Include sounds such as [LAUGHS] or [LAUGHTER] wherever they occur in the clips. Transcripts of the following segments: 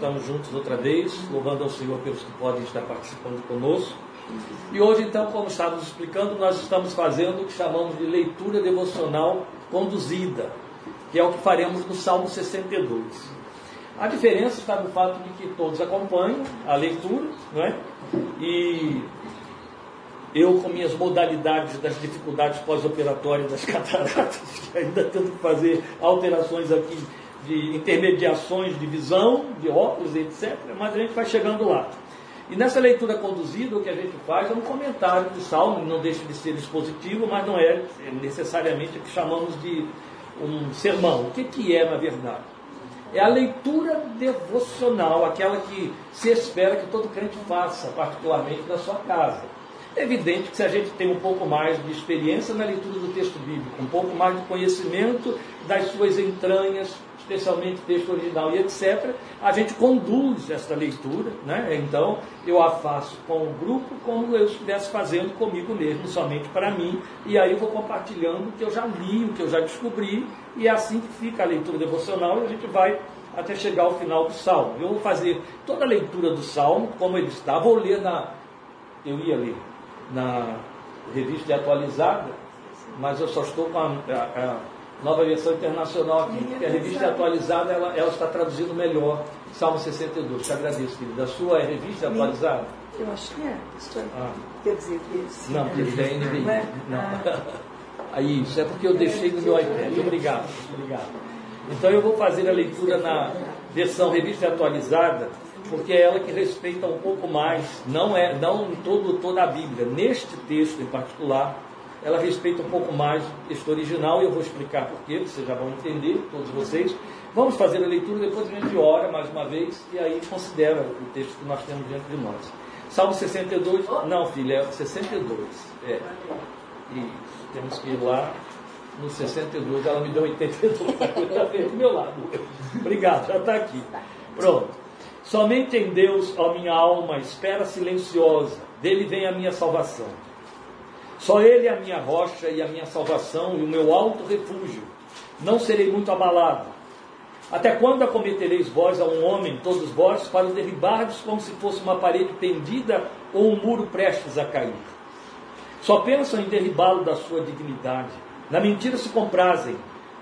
estamos juntos outra vez, louvando ao Senhor pelos que podem estar participando conosco. E hoje, então, como estávamos explicando, nós estamos fazendo o que chamamos de leitura devocional conduzida, que é o que faremos no Salmo 62. A diferença está no fato de que todos acompanham a leitura, não é? E eu, com minhas modalidades das dificuldades pós-operatórias das [LAUGHS] cataratas, que ainda tento fazer alterações aqui de intermediações de visão, de óculos, etc., mas a gente vai chegando lá. E nessa leitura conduzida, o que a gente faz é um comentário do Salmo, não deixa de ser expositivo, mas não é necessariamente o que chamamos de um sermão. O que, que é, na verdade? É a leitura devocional, aquela que se espera que todo crente faça, particularmente na sua casa. É evidente que se a gente tem um pouco mais de experiência na leitura do texto bíblico, um pouco mais de conhecimento das suas entranhas, especialmente texto original e etc., a gente conduz esta leitura, né? então eu a faço com o grupo como eu estivesse fazendo comigo mesmo, somente para mim, e aí eu vou compartilhando o que eu já li, o que eu já descobri, e é assim que fica a leitura devocional e a gente vai até chegar ao final do salmo. Eu vou fazer toda a leitura do salmo, como ele está, vou ler na. Eu ia ler na revista atualizada, mas eu só estou com a, a, a nova versão internacional aqui, porque a revista atualizada ela, ela, está traduzindo melhor Salmo 62. Te agradeço, querida. A sua é revista atualizada? Eu acho que é. Estou... Ah. Quer dizer que sim. Não, porque ele é NVI. Não. Ah. [LAUGHS] Aí, isso é porque eu deixei no meu iPad. Obrigado, obrigado. Então eu vou fazer a leitura na versão revista atualizada porque é ela que respeita um pouco mais, não é não todo, toda a Bíblia, neste texto em particular, ela respeita um pouco mais o texto original e eu vou explicar porquê, vocês já vão entender, todos vocês. Vamos fazer a leitura, depois a gente ora mais uma vez e aí considera o texto que nós temos diante de nós. Salmo 62, não filha, é 62. É. Isso, temos que ir lá no 62, ela me deu 82, está [LAUGHS] do meu lado. Obrigado, já está aqui. Pronto. Somente em Deus, ó minha alma, espera silenciosa, dele vem a minha salvação. Só Ele é a minha rocha e a minha salvação e o meu alto refúgio. Não serei muito abalado. Até quando acometereis vós a um homem, todos vós, para o derribardes como se fosse uma parede pendida ou um muro prestes a cair? Só pensam em derribá-lo da sua dignidade. Na mentira se comprazem.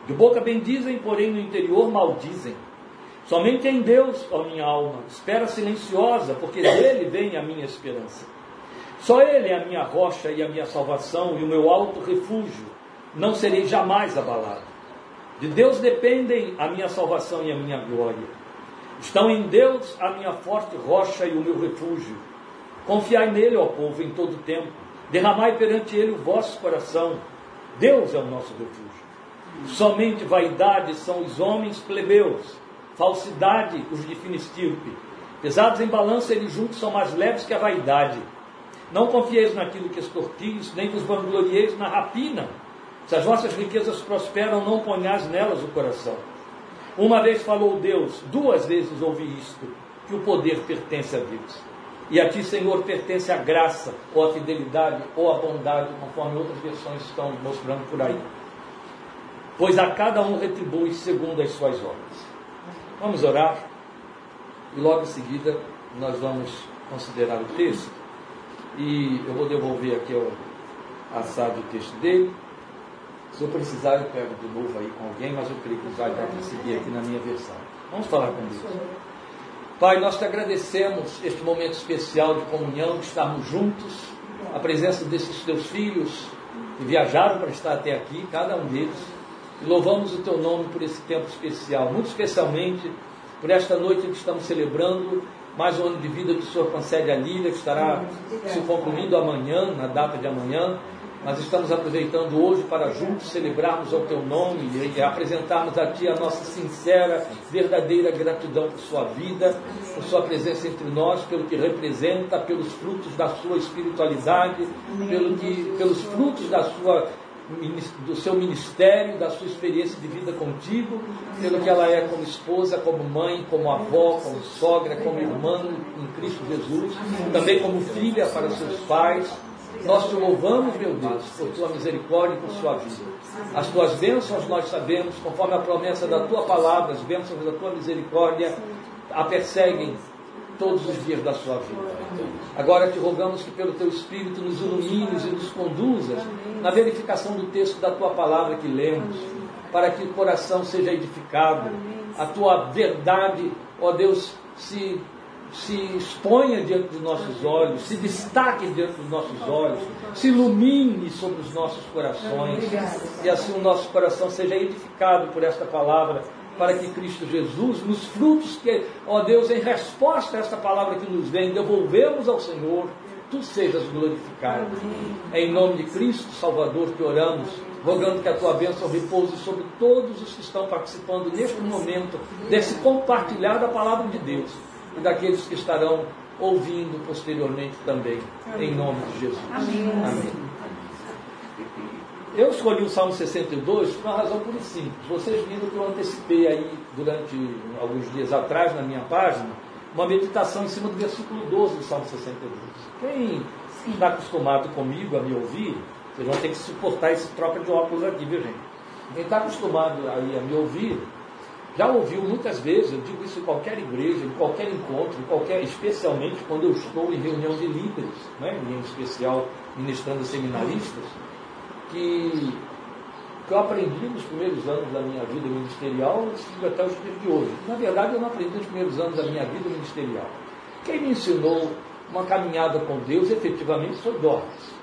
De boca bendizem, porém no interior maldizem. Somente em Deus, ó minha alma, espera silenciosa, porque dele vem a minha esperança. Só Ele é a minha rocha e a minha salvação e o meu alto refúgio. Não serei jamais abalado. De Deus dependem a minha salvação e a minha glória. Estão em Deus a minha forte rocha e o meu refúgio. Confiai nele, ó povo, em todo tempo. Derramai perante ele o vosso coração. Deus é o nosso refúgio. Somente vaidade são os homens plebeus falsidade os de fina estirpe. Pesados em balança, eles juntos são mais leves que a vaidade. Não confieis naquilo que extorquis, nem vos vanglorieis na rapina. Se as vossas riquezas prosperam, não ponhais nelas o coração. Uma vez falou Deus, duas vezes ouvi isto, que o poder pertence a Deus. E a ti, Senhor, pertence a graça, ou a fidelidade, ou a bondade, conforme outras versões estão mostrando por aí. Pois a cada um retribui segundo as suas obras. Vamos orar e logo em seguida nós vamos considerar o texto. E eu vou devolver aqui ao assado o texto dele. Se eu precisar, eu pego de novo aí com alguém, mas eu creio que vai dar para seguir aqui na minha versão. Vamos falar com Deus. Pai, nós te agradecemos este momento especial de comunhão, de estarmos juntos, a presença desses teus filhos que viajaram para estar até aqui, cada um deles e louvamos o teu nome por esse tempo especial, muito especialmente por esta noite que estamos celebrando mais um ano de vida que o Senhor concede a Lília, que estará se concluindo amanhã, na data de amanhã. Mas estamos aproveitando hoje para juntos celebrarmos ao teu nome e apresentarmos a ti a nossa sincera, verdadeira gratidão por sua vida, por sua presença entre nós, pelo que representa, pelos frutos da sua espiritualidade, pelo que, pelos frutos da sua do seu ministério, da sua experiência de vida contigo, pelo que ela é como esposa, como mãe, como avó, como sogra, como irmã em Cristo Jesus, também como filha para seus pais. Nós te louvamos, meu Deus, por tua misericórdia e por sua vida. As tuas bênçãos nós sabemos, conforme a promessa da tua palavra, as bênçãos da tua misericórdia a perseguem todos os dias da sua vida. Agora te rogamos que pelo teu Espírito nos ilumines e nos conduzas na verificação do texto da tua palavra que lemos, para que o coração seja edificado, a tua verdade, ó Deus, se se exponha diante dos nossos olhos, se destaque diante dos nossos olhos, se ilumine sobre os nossos corações, e assim o nosso coração seja edificado por esta palavra, para que Cristo Jesus, nos frutos que, ó Deus, em resposta a esta palavra que nos vem, devolvemos ao Senhor, tu sejas glorificado. É em nome de Cristo, Salvador, que oramos, rogando que a tua bênção repouse sobre todos os que estão participando neste momento, desse compartilhar da palavra de Deus e daqueles que estarão ouvindo posteriormente também, em nome de Jesus. Amém. Amém. Eu escolhi o Salmo 62 por uma razão e simples. Vocês viram que eu antecipei aí, durante alguns dias atrás, na minha página, uma meditação em cima do versículo 12 do Salmo 62. Quem está acostumado comigo a me ouvir, vocês vão ter que suportar esse troca de óculos aqui, viu gente? Quem está acostumado aí a me ouvir, já ouviu muitas vezes, eu digo isso em qualquer igreja, em qualquer encontro, em qualquer, especialmente quando eu estou em reunião de líderes, né, em especial ministrando seminaristas, que, que eu aprendi nos primeiros anos da minha vida ministerial até os dias de hoje. Na verdade, eu não aprendi nos primeiros anos da minha vida ministerial. Quem me ensinou uma caminhada com Deus efetivamente foi Dorcas.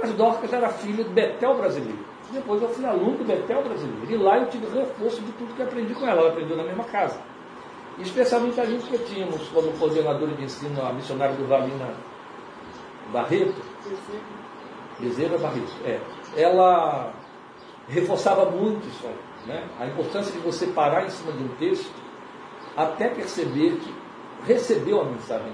Mas Dorcas era filha de Betel brasileiro. Depois eu fui aluno do Betel brasileiro. E lá eu tive reforço de tudo que aprendi com ela. Ela aprendeu na mesma casa. Especialmente a gente que tínhamos como coordenadora de ensino a missionária do Valina Barreto. Bezerra Barreto. É. Ela reforçava muito isso aí. Né? A importância de você parar em cima de um texto até perceber que recebeu a mensagem.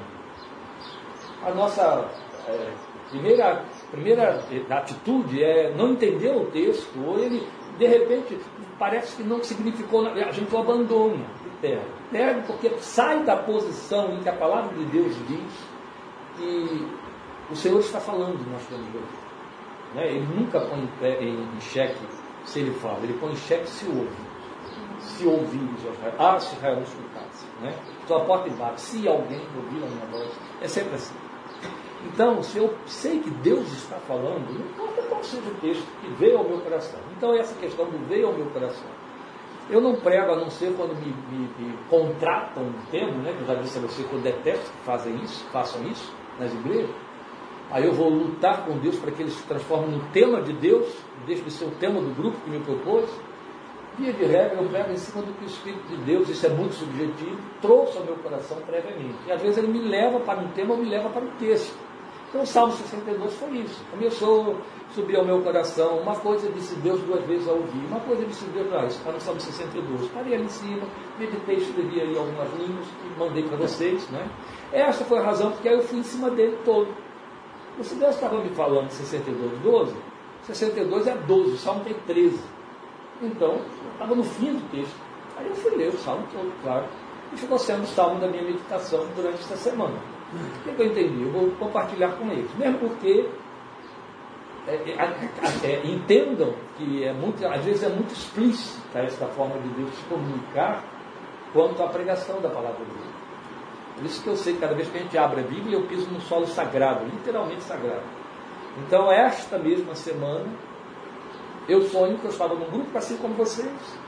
A nossa é, primeira primeira atitude é não entender o texto, ou ele, de repente, parece que não significou, a gente o abandona perde. Perde porque sai da posição em que a palavra de Deus diz que o Senhor está falando nós hoje. Né? Ele nunca põe em, xeque se ele fala, ele põe em xeque se ouve. Se Israel. Ah, se Israel escutasse. Né? Sua porta e bate. Se alguém ouvir a minha voz. É sempre assim. Então, se eu sei que Deus está falando, não importa qual seja o texto que veio ao meu coração. Então, essa questão do veio ao meu coração. Eu não prego a não ser quando me, me, me contratam um tema, né? Eu já disse a você que eu detesto que fazem isso, façam isso nas igrejas. Aí eu vou lutar com Deus para que ele se transforme no tema de Deus, deixe de ser o tema do grupo que me propôs. Via de regra, eu prego em cima do que o Espírito de Deus, isso é muito subjetivo, trouxe ao meu coração previamente. E às vezes ele me leva para um tema ou me leva para um texto. Então o Salmo 62 foi isso. Começou a subir ao meu coração. Uma coisa disse Deus duas vezes ao ouvir. Uma coisa disse Deus, ah, isso está no Salmo 62. Parei ali em cima, meditei, escrevi aí algumas linhas e mandei para vocês. Né? Essa foi a razão porque aí eu fui em cima dele todo. Se Deus estava me falando de 62, 12, 62 é 12, o Salmo tem 13. Então, estava no fim do texto. Aí eu fui ler o Salmo todo, claro. E ficou sendo o Salmo da minha meditação durante esta semana. O que eu entendi? Eu vou compartilhar com eles. Mesmo porque é, é, entendam que é muito, às vezes é muito explícita esta forma de Deus se comunicar quanto à pregação da palavra de Deus. Por isso que eu sei que cada vez que a gente abre a Bíblia, eu piso num solo sagrado, literalmente sagrado. Então, esta mesma semana, eu sonho que eu estava num grupo assim como vocês,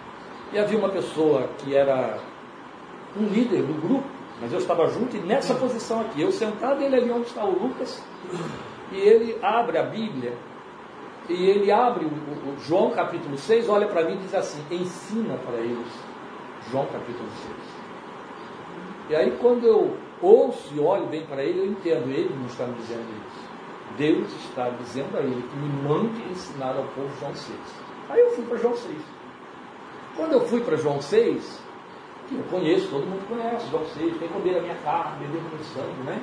e havia uma pessoa que era um líder do grupo, mas eu estava junto e nessa posição aqui, eu sentado, ele ali onde está o Lucas, e ele abre a Bíblia, e ele abre o, o, o João capítulo 6, olha para mim e diz assim: ensina para eles, João capítulo 6. E aí, quando eu ouço e olho bem para ele, eu entendo, ele não está me dizendo isso. Deus está dizendo a ele que me mande ensinar ao povo João 6. Aí eu fui para João 6. Quando eu fui para João 6, que eu conheço, todo mundo conhece, João 6, tem comer a minha carne, beber o meu sangue, né?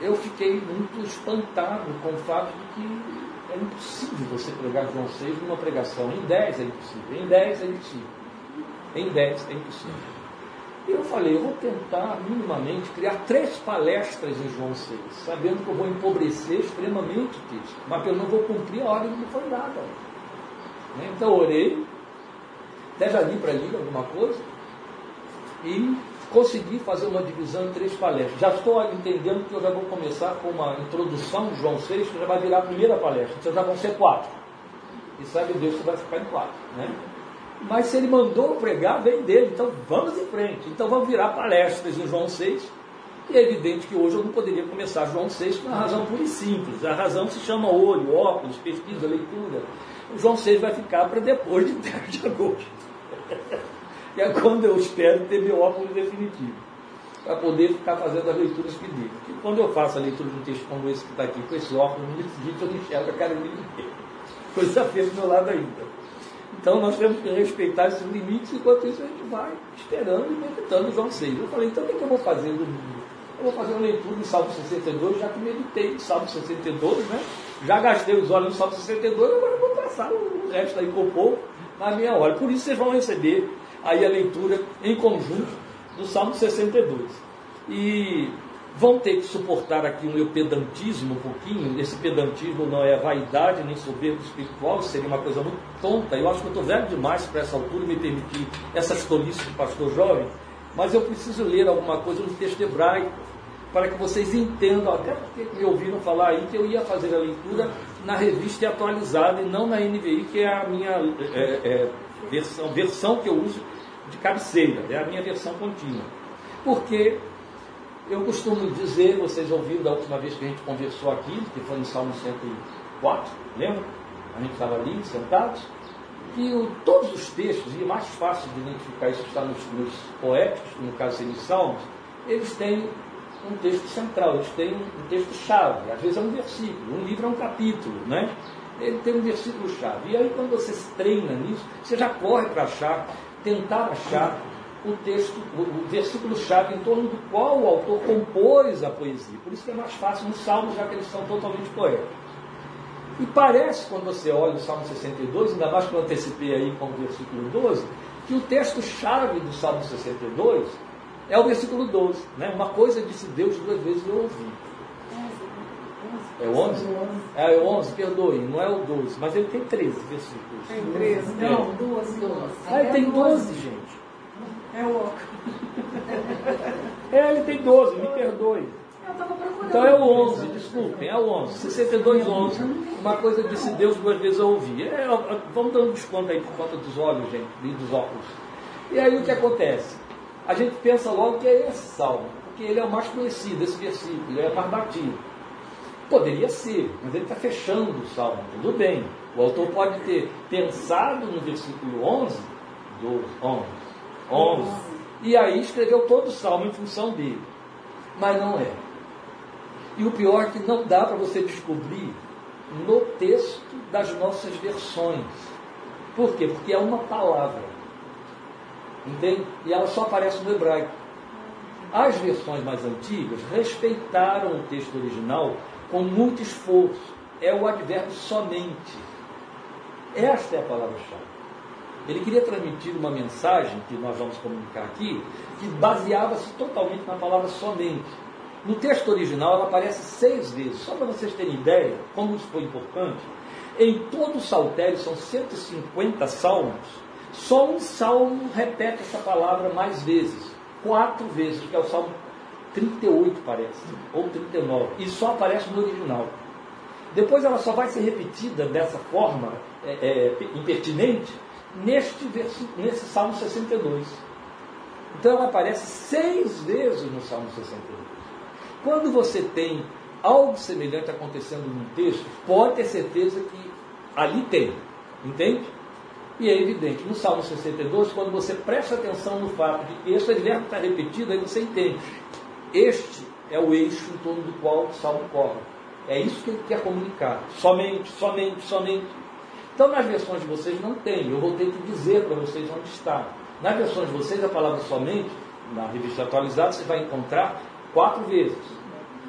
Eu fiquei muito espantado com o fato de que é impossível você pregar João 6 numa pregação. Em 10 é impossível, em 10 é impossível, em 10 é impossível. Eu falei, eu vou tentar minimamente criar três palestras em João 6, sabendo que eu vou empobrecer extremamente o texto, mas eu não vou cumprir a ordem que me foi dada. Então orei, até já li para ler alguma coisa, e consegui fazer uma divisão em três palestras. Já estou entendendo que eu já vou começar com uma introdução de João 6, que já vai virar a primeira palestra. Então já vão ser quatro. E sabe Deus que vai ficar em quatro. Né? Mas se ele mandou pregar, vem dele. Então vamos em frente. Então vamos virar palestras em João 6. E é evidente que hoje eu não poderia começar João 6 por uma razão pura e simples. A razão se chama olho, óculos, pesquisa, leitura. O João 6 vai ficar para depois de [LAUGHS] 10 de agosto. e é quando eu espero ter meu óculos definitivo. Para poder ficar fazendo as leituras pedidas. Porque quando eu faço a leitura de um texto como esse que está aqui, com esse óculos, no dia seguinte eu não enxergo a cara de ninguém. Coisa feia do meu lado ainda. Então nós temos que respeitar esses limites, enquanto isso a gente vai esperando e meditando João 6. Eu falei, então o que, é que eu vou fazer no domingo? Eu vou fazer uma leitura de Salmo 62, já que meditei em Salmo 62, né? Já gastei os olhos no Salmo 62, agora eu vou passar o resto aí com o povo na minha hora. Por isso vocês vão receber aí a leitura em conjunto do Salmo 62. E vão ter que suportar aqui o meu pedantismo um pouquinho. Esse pedantismo não é vaidade nem soberbo espiritual, seria uma coisa muito tonta. Eu acho que eu estou velho demais para essa altura me permitir essas tolices do pastor jovem, mas eu preciso ler alguma coisa no texto hebraico para que vocês entendam, até porque me ouviram falar aí que eu ia fazer a leitura na revista atualizada e não na NVI, que é a minha é, é, versão, versão que eu uso de cabeceira, é a minha versão contínua. Porque eu costumo dizer, vocês ouviram da última vez que a gente conversou aqui, que foi no Salmo 104, lembra? A gente estava ali, sentados, que o, todos os textos, e é mais fácil de identificar isso está nos, nos poéticos, no caso de Salmos, eles têm um texto central, eles têm um texto-chave, às vezes é um versículo, um livro é um capítulo, né? Ele tem um versículo-chave. E aí, quando você se treina nisso, você já corre para achar, tentar achar o texto, o, versículo-chave em torno do qual o autor compôs a poesia. Por isso que é mais fácil nos salmos, já que eles são totalmente poéticos. E parece, quando você olha o Salmo 62, ainda mais que eu antecipei aí com o versículo 12, que o texto-chave do Salmo 62 é o versículo 12. Né? Uma coisa disse Deus duas vezes eu ouvi. É o 11? É o 11, perdoe, não é o 12, mas ele tem 13 versículos. Tem 13? Não, 12. 12. Ah, ele tem 12, gente. É o É, ele tem 12, me perdoe. Então é o 11, desculpem, é o 11. 62, 11. Uma coisa disse Deus duas vezes eu ouvi. É, vamos um desconto aí por conta dos olhos, gente, e dos óculos. E aí o que acontece? A gente pensa logo que é esse salmo, porque ele é o mais conhecido, esse versículo, ele é mais batido. Poderia ser, mas ele está fechando o salmo, tudo bem. O autor pode ter pensado no versículo 11, 12, 11, 11. E aí escreveu todo o salmo em função dele. Mas não é. E o pior é que não dá para você descobrir no texto das nossas versões. Por quê? Porque é uma palavra. Entende? E ela só aparece no hebraico. As versões mais antigas respeitaram o texto original com muito esforço. É o advérbio somente. Esta é a palavra-chave. Ele queria transmitir uma mensagem que nós vamos comunicar aqui, que baseava-se totalmente na palavra somente. No texto original ela aparece seis vezes, só para vocês terem ideia como isso foi importante. Em todo o saltério, são 150 salmos, só um salmo repete essa palavra mais vezes, quatro vezes, que é o salmo 38, parece, ou 39, e só aparece no original. Depois ela só vai ser repetida dessa forma é, é, impertinente neste versículo, nesse Salmo 62. Então ela aparece seis vezes no Salmo 62. Quando você tem algo semelhante acontecendo num texto, pode ter certeza que ali tem. Entende? E é evidente, no Salmo 62, quando você presta atenção no fato de que esse verbo está repetido, aí você entende. Este é o eixo em torno do qual o Salmo corre. É isso que ele quer comunicar. Somente, somente, somente. Então, nas versões de vocês não tem, eu vou ter que dizer para vocês onde está. Nas versões de vocês, a palavra somente, na revista atualizada, você vai encontrar quatro vezes.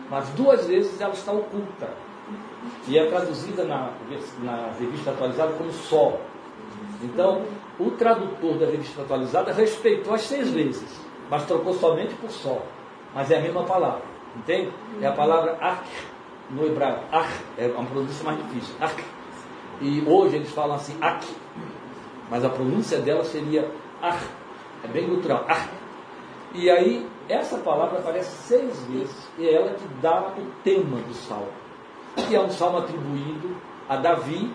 Mas duas vezes ela está oculta. E é traduzida na, na revista atualizada como só. Então, o tradutor da revista atualizada respeitou as seis vezes, mas trocou somente por só. Mas é a mesma palavra. Entende? É a palavra ark no hebraico. Ark é uma pronúncia mais difícil. Ark e hoje eles falam assim, ak. Mas a pronúncia dela seria ar. É bem cultural, ar. E aí, essa palavra aparece seis vezes, e é ela que dá o tema do salmo, que é um salmo atribuído a Davi,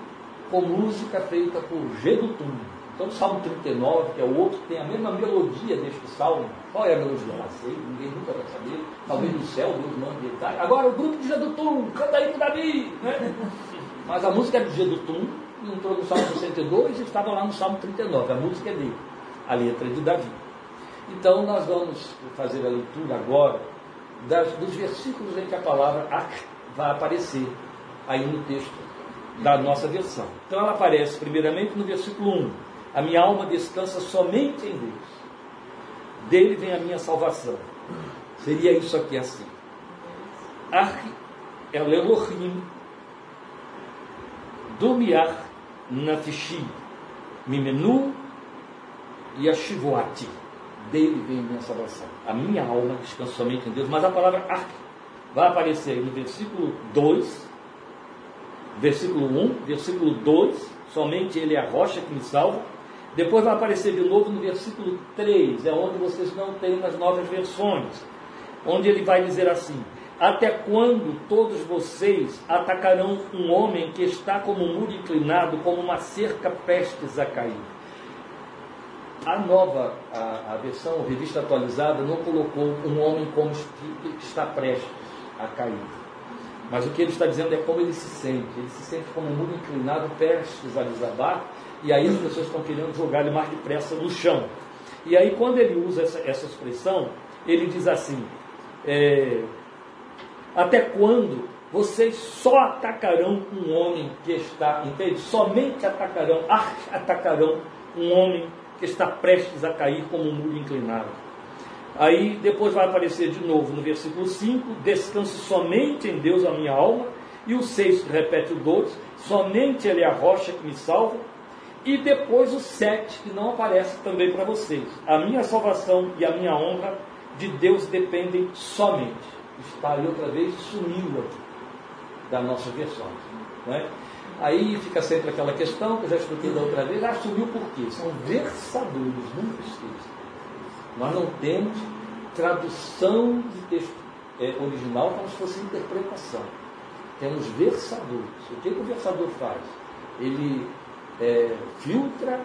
com música feita por Gedutum. Então, o Salmo 39, que é o outro, tem a mesma melodia deste salmo. Qual é a melodia? Não sei, ninguém nunca vai saber. Talvez no céu Deus mande detalhe. Agora, o grupo de Gedutum, canta aí com Davi. Né? Mas a música é de Gedutum, entrou no Salmo 62 e estava lá no Salmo 39. A música é dele, a letra é de Davi. Então, nós vamos fazer a leitura agora das, dos versículos em que a palavra Ak vai aparecer aí no texto da nossa versão. Então, ela aparece primeiramente no versículo 1. A minha alma descansa somente em Deus. Dele vem a minha salvação. Seria isso aqui assim. Ar é o Elohim, Dumiar Nafishi, Mimenu e Ashivoati dele vem a minha salvação. A minha alma descansa somente em Deus. Mas a palavra arque vai aparecer no versículo 2, versículo 1, versículo 2, somente ele é a rocha que me salva. Depois vai aparecer de novo no versículo 3, é onde vocês não têm nas novas versões, onde ele vai dizer assim: Até quando todos vocês atacarão um homem que está como um muro inclinado, como uma cerca prestes a cair? A nova, a, a versão a revista atualizada, não colocou um homem como que está prestes a cair. Mas o que ele está dizendo é como ele se sente. Ele se sente como um muro inclinado, prestes a desabar, e aí as pessoas estão querendo jogar ele mais depressa no chão. E aí, quando ele usa essa, essa expressão, ele diz assim: é, Até quando vocês só atacarão um homem que está, entende? Somente atacarão, atacarão um homem que está prestes a cair como um muro inclinado. Aí depois vai aparecer de novo no versículo 5: Descanse somente em Deus a minha alma. E o 6 repete o 2: Somente Ele é a rocha que me salva. E depois o 7, que não aparece também para vocês: A minha salvação e a minha honra de Deus dependem somente. Está aí outra vez, sumiu da nossa versão. Não é? Aí fica sempre aquela questão que eu já expliquei da outra vez, ah, sumiu por quê? São versadores, nunca esqueça. Nós não temos tradução de texto é, original como se fosse interpretação. Temos versadores. O que, que o versador faz? Ele é, filtra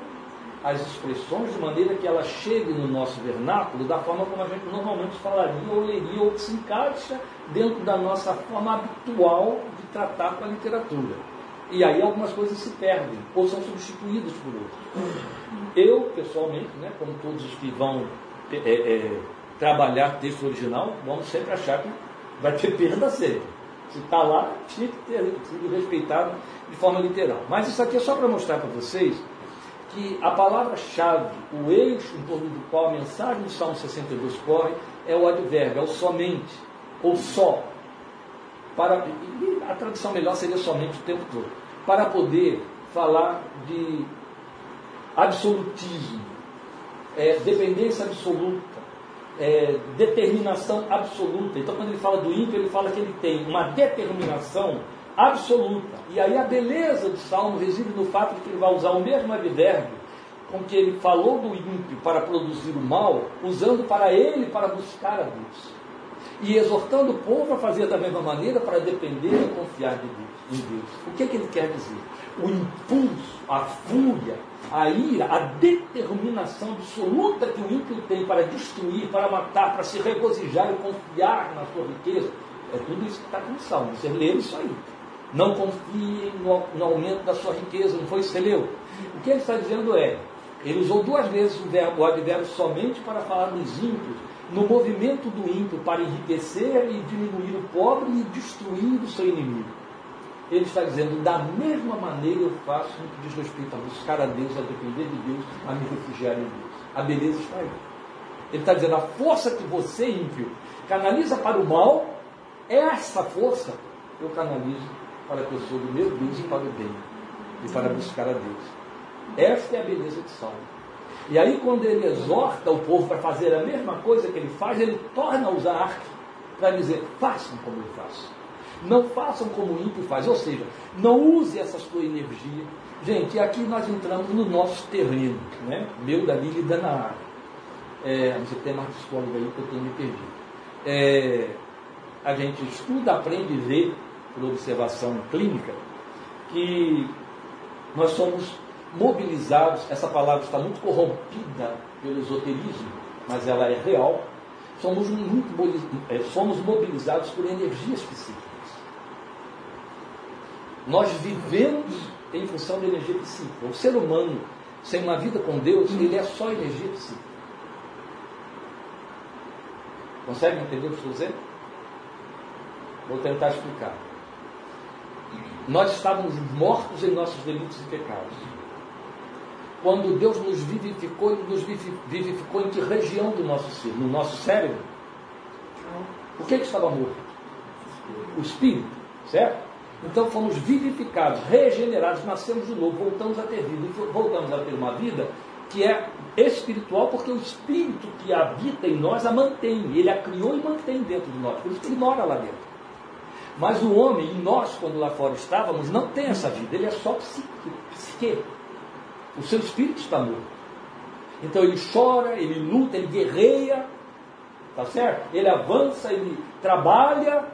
as expressões de maneira que ela chegue no nosso vernáculo da forma como a gente normalmente falaria ou leria, ou que se encaixa dentro da nossa forma habitual de tratar com a literatura. E aí algumas coisas se perdem ou são substituídas por outras. Eu, pessoalmente, né, como todos os que vão é, é, trabalhar texto original, vamos sempre achar que vai ter perda sempre. Se está lá, tinha que ter sido respeitado de forma literal. Mas isso aqui é só para mostrar para vocês que a palavra-chave, o eixo em torno do qual a mensagem do Salmo 62 corre, é o advérbio, é o somente, ou só para a tradução melhor seria somente o tempo todo, para poder falar de absolutismo, é, dependência absoluta, é, determinação absoluta. Então, quando ele fala do ímpio, ele fala que ele tem uma determinação absoluta. E aí a beleza do salmo reside no fato de que ele vai usar o mesmo advérbio com que ele falou do ímpio para produzir o mal, usando para ele para buscar a Deus e exortando o povo a fazer da mesma maneira para depender e confiar de Deus, em Deus. O que, é que ele quer dizer? O impulso, a fúria, a ira, a determinação absoluta que o ímpio tem para destruir, para matar, para se regozijar e confiar na sua riqueza. É tudo isso que está aqui no Salmo. Você lê isso aí. Não confie no, no, aumento da sua riqueza, não foi isso que você leu? O que ele está dizendo é, ele usou duas vezes o, verbo, o somente para falar dos ímpios, no movimento do ímpio para enriquecer e diminuir o pobre e destruir o seu inimigo. Ele está dizendo, da mesma maneira eu faço no que diz respeito a buscar a Deus, a depender de Deus, a me refugiar em Deus. A beleza está aí. Ele está dizendo, a força que você, ímpio, canaliza para o mal, essa força eu canalizo para a pessoa do meu Deus e para o bem, e para buscar a Deus. Esta é a beleza de Salmo. E aí, quando ele exorta o povo para fazer a mesma coisa que ele faz, ele torna a usar arte para dizer: façam como eu faço. Não façam como o ímpio faz. Ou seja, não use essa sua energia. Gente, aqui nós entramos no nosso terreno, né? meu, da Lília e da Naara. É, a que tem mais psicólogo aí que eu tenho me perdido. É, a gente estuda, aprende e vê, por observação clínica, que nós somos mobilizados, essa palavra está muito corrompida pelo esoterismo, mas ela é real, somos, muito, é, somos mobilizados por energias psíquicas. Nós vivemos em função da energia psíquica. O ser humano, sem uma vida com Deus, ele é só energia psíquica. Consegue entender o que estou dizendo? Vou tentar explicar. Nós estávamos mortos em nossos delitos e pecados. Quando Deus nos vivificou, Ele nos vivificou em que região do nosso ser? No nosso cérebro? O que, que estava morto? O espírito, certo? Então fomos vivificados, regenerados, nascemos de novo, voltamos a ter vida. Voltamos a ter uma vida que é espiritual, porque o espírito que habita em nós a mantém. Ele a criou e mantém dentro de nós. Por isso que ele mora lá dentro. Mas o homem, e nós, quando lá fora estávamos, não tem essa vida. Ele é só psique. psique. O seu espírito está morto. Então ele chora, ele luta, ele guerreia, tá certo? Ele avança, ele trabalha,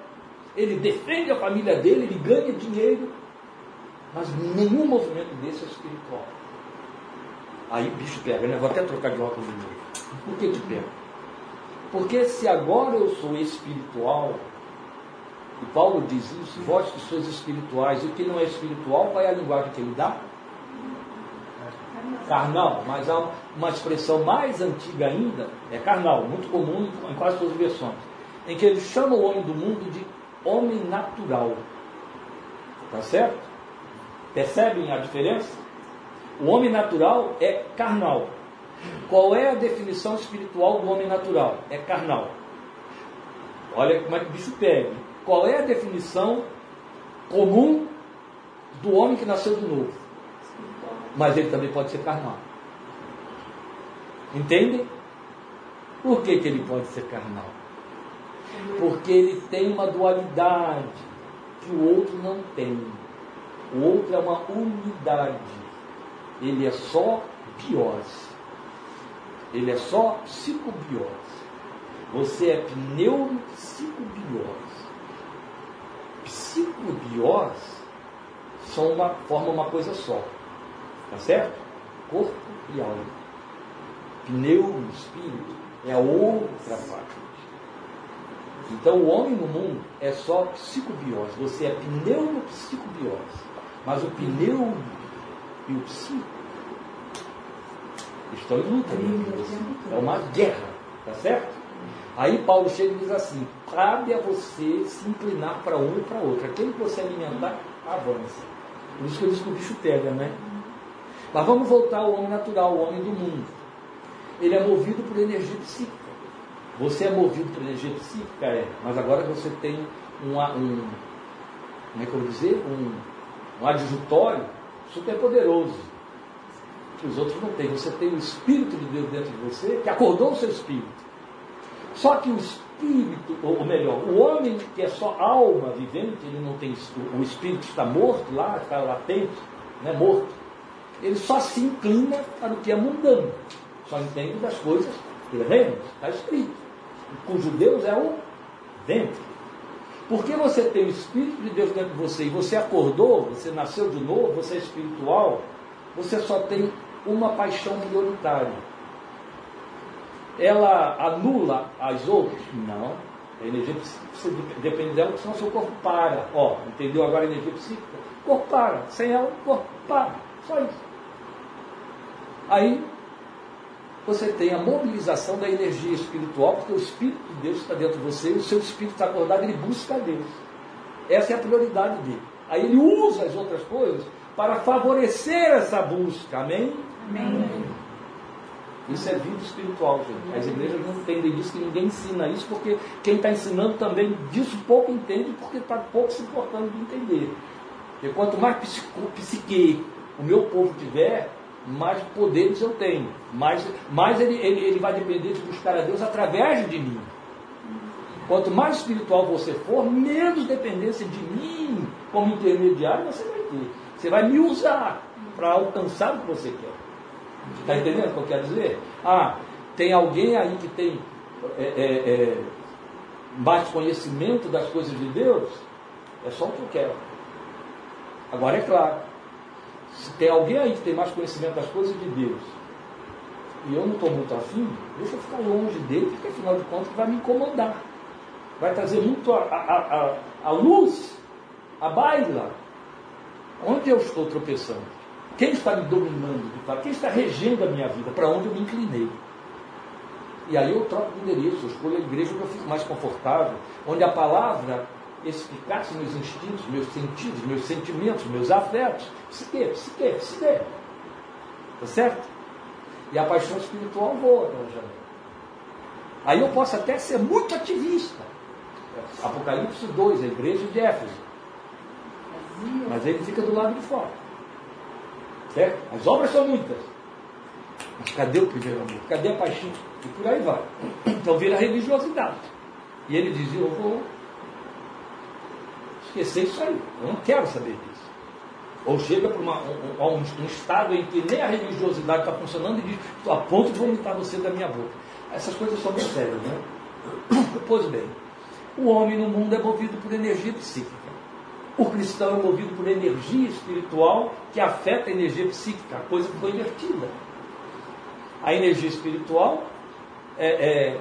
ele defende a família dele, ele ganha dinheiro, mas nenhum movimento desse é espiritual. Aí o bicho pega, né? Vou até trocar de óculos de novo. Por que te pega? Porque se agora eu sou espiritual, e Paulo diz isso, vós que sois espirituais, e o que não é espiritual, qual é a linguagem que ele dá? Carnal, mas há uma expressão mais antiga ainda, é carnal, muito comum em quase todas as versões, em que ele chama o homem do mundo de homem natural. Tá certo? Percebem a diferença? O homem natural é carnal. Qual é a definição espiritual do homem natural? É carnal. Olha como é que o bicho pega. Qual é a definição comum do homem que nasceu de novo? Mas ele também pode ser carnal. Entendem? Por que, que ele pode ser carnal? Porque ele tem uma dualidade que o outro não tem. O outro é uma unidade. Ele é só biose. Ele é só psicobiose. Você é pneumopsicobiose. Psicobiose são uma, formam uma coisa só. Tá certo? Corpo e alma. Pneu, espírito, é a outra parte. Então o homem no mundo é só psicobiose. Você é pneumopsicobiose. Mas o pneu e o psico estão em luta. É uma guerra. Tá certo? Aí Paulo chega e diz assim: cabe a você se inclinar para um e para outro. Aquele que você alimentar, avança. Por isso que eu disse que o bicho pega, né? Mas vamos voltar ao homem natural, o homem do mundo. Ele é movido por energia psíquica. Você é movido por energia psíquica, é, mas agora você tem um, um como é que eu vou dizer? Um, um adjutório super poderoso. Que os outros não têm. Você tem o Espírito de Deus dentro de você, que acordou o seu espírito. Só que o espírito, ou melhor, o homem que é só alma vivente, ele não tem o espírito está morto lá, está latente, né, morto. Ele só se inclina para o que é mundano, só entende das coisas terrenas, está escrito com os judeus é o dentro. Porque você tem o Espírito de Deus dentro de você e você acordou, você nasceu de novo, você é espiritual, você só tem uma paixão prioritária. Ela anula as outras? Não. A energia psíquica depende dela, senão seu corpo para. Ó, entendeu agora a energia psíquica? O corpo para. Sem ela, o corpo para. Só isso. Aí você tem a mobilização da energia espiritual, porque o Espírito de Deus está dentro de você, e o seu espírito está acordado, ele busca a Deus. Essa é a prioridade dele. Aí ele usa as outras coisas para favorecer essa busca. Amém? Amém. Isso é vida espiritual, gente. As igrejas não entendem disso, que ninguém ensina isso, porque quem está ensinando também disso pouco entende, porque está pouco se importando de entender. Porque quanto mais psique o meu povo tiver, mais poderes eu tenho. Mais, mais ele, ele, ele vai depender de buscar a Deus através de mim. Quanto mais espiritual você for, menos dependência de mim como intermediário você vai ter. Você vai me usar para alcançar o que você quer. Está entendendo o que eu quero dizer? Ah, Tem alguém aí que tem é, é, é, mais conhecimento das coisas de Deus? É só o que eu quero. Agora é claro, se tem alguém aí que tem mais conhecimento das coisas de Deus e eu não estou muito afim, deixa eu ficar longe dele, porque afinal de contas vai me incomodar. Vai trazer muito a, a, a, a luz, a baila. Onde eu estou tropeçando? Quem está me dominando de fato? Quem está regendo a minha vida? Para onde eu me inclinei? E aí eu troco de endereço, eu escolho a igreja que eu fico mais confortável, onde a palavra explicasse meus instintos, meus sentidos, meus sentimentos, meus afetos. Psique, psique, psique. Tá certo? E a paixão espiritual voa pela janela. Aí eu posso até ser muito ativista. Apocalipse 2, a igreja de Éfeso. Mas ele fica do lado de fora. Certo? As obras são muitas. Mas cadê o primeiro amor? Cadê a paixão? E por aí vai. Então vira religiosidade. E ele dizia, eu vou esquecer isso aí. Eu não quero saber disso. Ou chega para uma, um, um, estado em que nem a religiosidade está funcionando e diz, estou a ponto de vomitar você da minha boca. Essas coisas são bem sérias, né? [COUGHS] Pois bem, o homem no mundo é movido por energia psíquica. O cristão é movido por energia espiritual que afeta a energia psíquica, a coisa que foi invertida. A energia espiritual é, é,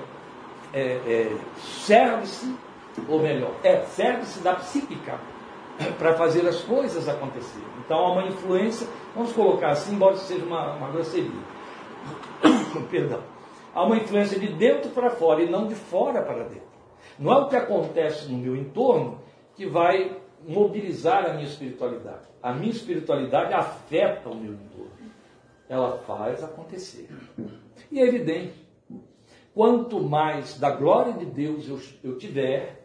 é, é serve-se, ou melhor, é serve-se da psíquica [COUGHS] para fazer as coisas acontecerem. Então há uma influência, vamos colocar assim, embora seja uma, uma grosseria. [COUGHS] Perdão. Há uma influência de dentro para fora e não de fora para dentro. Não é o que acontece no meu entorno que vai mobilizar a minha espiritualidade. A minha espiritualidade afeta o meu entorno. Ela faz acontecer. E é evidente, quanto mais da glória de Deus eu, eu tiver,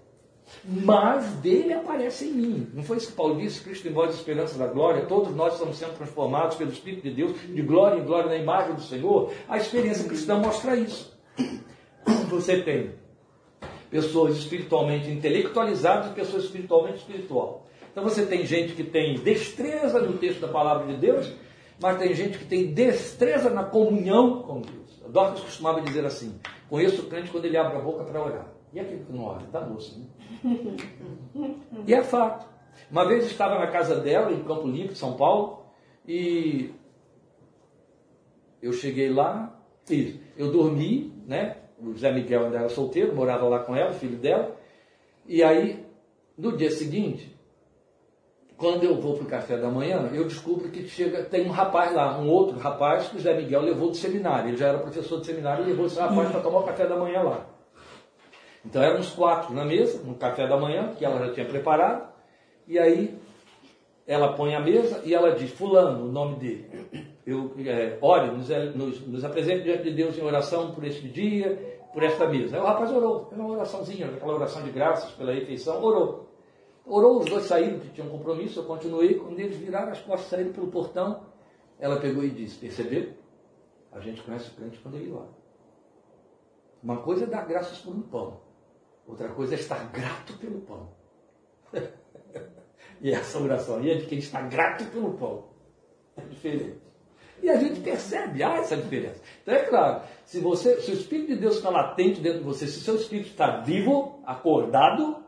mas dele aparece em mim. Não foi isso que Paulo disse? Cristo em de esperança da glória. Todos nós estamos sendo transformados pelo Espírito de Deus, de glória em glória na imagem do Senhor. A experiência cristã mostra isso. Você tem pessoas espiritualmente intelectualizadas e pessoas espiritualmente espiritual. Então você tem gente que tem destreza no texto da palavra de Deus, mas tem gente que tem destreza na comunhão com Deus. Dorcas costumava dizer assim: conheço o crente quando ele abre a boca para orar. E aquele que não ora? Está moço, né? e é fato. Uma vez estava na casa dela, em Campo Limpo, São Paulo, e eu cheguei lá, eu dormi, né? O Zé Miguel ainda era solteiro, morava lá com ela, filho dela. E aí, no dia seguinte, quando eu vou para o café da manhã, eu descubro que chega, tem um rapaz lá, um outro rapaz que o Zé Miguel levou do seminário. Ele já era professor de seminário e levou esse rapaz para tomar o café da manhã lá. Então éramos quatro na mesa, no café da manhã, que ela já tinha preparado. E aí ela põe a mesa e ela diz, fulano, o nome dele. Eu, é, ore, nos, nos, nos apresente diante de Deus em oração por este dia, por esta mesa. Aí o rapaz orou, uma oraçãozinha, aquela oração de graças pela refeição, orou. Orou, os dois saíram, que tinham um compromisso, eu continuei. Quando eles viraram as costas, saíram pelo portão, ela pegou e disse: Percebeu? A gente conhece o crente quando ele ora. Uma coisa é dar graças por um pão, outra coisa é estar grato pelo pão. [LAUGHS] e essa oração aí é de quem está grato pelo pão. É diferente. E a gente percebe, há essa diferença. Então é claro, se, você, se o Espírito de Deus está latente dentro de você, se o seu Espírito está vivo, acordado,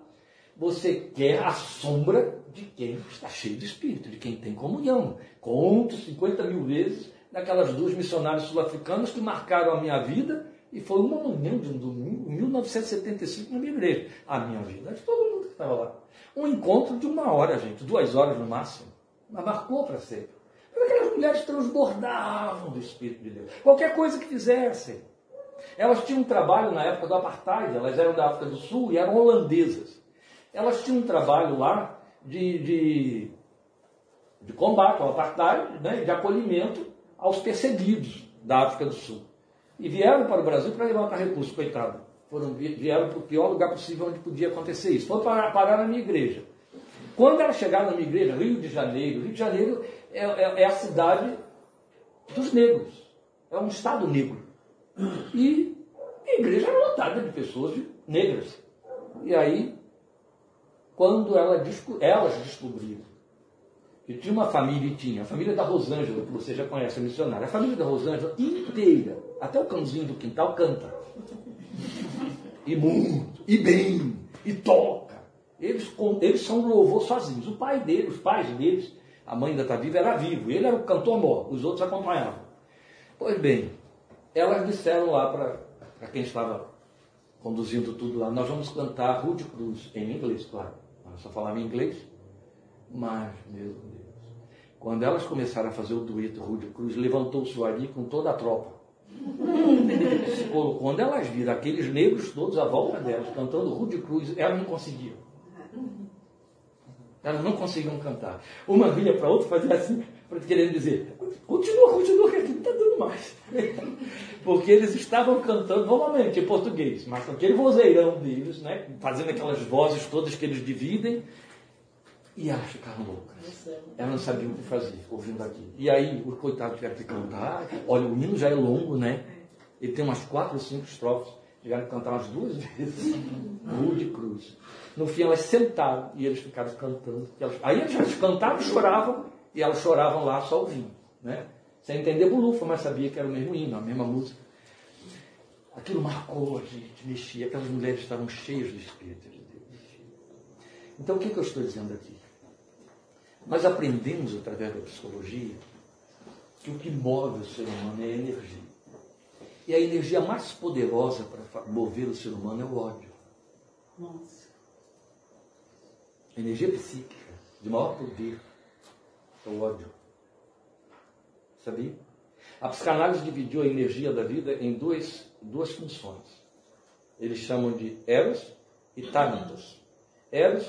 você quer a sombra de quem está cheio de espírito, de quem tem comunhão. Conto 50 mil vezes daquelas duas missionárias sul-africanas que marcaram a minha vida e foi uma manhã de um domingo, em 1975, na minha igreja. A minha vida, de todo mundo que estava lá. Um encontro de uma hora, gente, duas horas no máximo. Mas marcou para sempre. Mulheres transbordavam do Espírito de Deus. Qualquer coisa que fizessem. Elas tinham um trabalho na época do apartheid, elas eram da África do Sul e eram holandesas elas tinham um trabalho lá de, de, de combate ao apartheid, né, de acolhimento aos perseguidos da África do Sul. E vieram para o Brasil para levantar recursos, coitado. Foram, vieram para o pior lugar possível onde podia acontecer isso. Foram parar, parar na minha igreja. Quando elas chegaram na minha igreja, Rio de Janeiro, Rio de Janeiro é, é, é a cidade dos negros. É um estado negro. E a igreja era lotada de pessoas negras. E aí quando ela, elas descobriram que tinha uma família, e tinha, a família da Rosângela, que você já conhece, a missionária, a família da Rosângela inteira Até o cãozinho do quintal canta. E muito, e bem, e toca. Eles, eles são louvor sozinhos. O pai deles, os pais deles, a mãe ainda está viva, era vivo. Ele era o cantor mor, os outros acompanhavam. Pois bem, elas disseram lá para quem estava conduzindo tudo lá, nós vamos cantar Rude Cruz, em inglês, claro. Ela só falava em inglês. Mas, meu Deus, quando elas começaram a fazer o dueto Rude Cruz, levantou-se o Ari com toda a tropa. [LAUGHS] Quando elas viram aqueles negros todos à volta delas, cantando Rude Cruz, elas não conseguiam. Elas não conseguiam cantar. Uma vinha para outra fazer assim, querendo dizer, continua, continua, que aqui não está dando mais. [LAUGHS] Porque eles estavam cantando normalmente em português, mas com aquele vozeirão deles, né, fazendo aquelas vozes todas que eles dividem, e elas ficaram loucas. Elas não sabiam o que fazer, ouvindo aquilo. E aí, os coitados tiveram que cantar. Olha, o hino já é longo, né? Ele tem umas quatro ou cinco estrofes. Tiveram que cantar umas duas [LAUGHS] vezes. Rude Cruz. No fim, elas sentaram e eles ficaram cantando. Elas... Aí eles cantavam, choravam, e elas choravam lá só ouvindo. Né? Sem entender bolufa, mas sabia que era o mesmo hino, a mesma música. Aquilo marcou a gente, mexia. Aquelas mulheres estavam cheias do Espírito de Deus. Então, o que, que eu estou dizendo aqui? Nós aprendemos através da psicologia que o que move o ser humano é a energia. E a energia mais poderosa para mover o ser humano é o ódio. Nossa. Energia psíquica de maior poder é o ódio. Sabia? A psicanálise dividiu a energia da vida em duas, duas funções. Eles chamam de Eros e Thanatos. Eros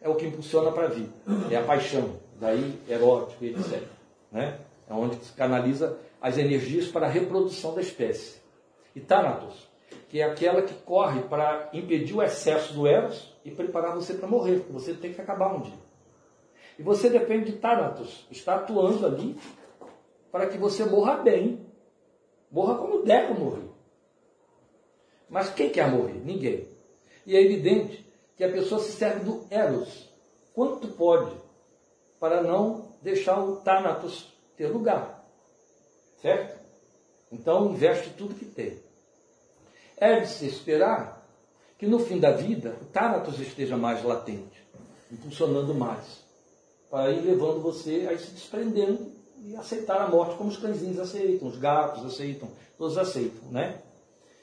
é o que impulsiona para a vida, é a paixão, daí erótico e etc. Né? É onde se canaliza as energias para a reprodução da espécie. E Thanatos, que é aquela que corre para impedir o excesso do Eros e preparar você para morrer, porque você tem que acabar um dia. E você depende de Thanatos, está atuando ali para que você morra bem. Morra como Deco morreu. Mas quem quer morrer? Ninguém. E é evidente que a pessoa se serve do Eros. Quanto pode para não deixar o Thanatos ter lugar. Certo? Então investe tudo que tem. É de se esperar que no fim da vida o Thanatos esteja mais latente, impulsionando mais, para ir levando você a ir se desprendendo e aceitar a morte como os cãezinhos aceitam, os gatos aceitam, todos aceitam, né?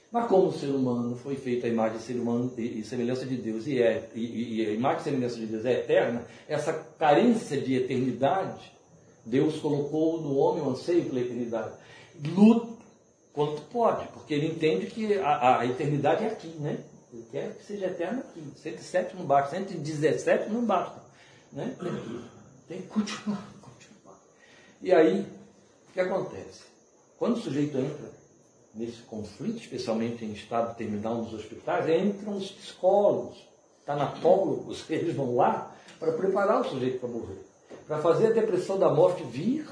Mas como o ser humano foi feito a imagem ser humano e, e semelhança de Deus e, é, e, e, a imagem e semelhança de Deus é eterna, essa carência de eternidade, Deus colocou no homem o anseio pela eternidade. Luta quanto pode, porque ele entende que a, a eternidade é aqui, né? Ele quer que seja eterno aqui. 107 não basta, 117 não basta. Né? Tem, que, tem que continuar, [LAUGHS] continuar. E aí, o que acontece? Quando o sujeito entra nesse conflito, especialmente em estado terminal nos hospitais, entram os psicólogos, tanatólogos, [LAUGHS] eles vão lá para preparar o sujeito para morrer, para fazer a depressão da morte vir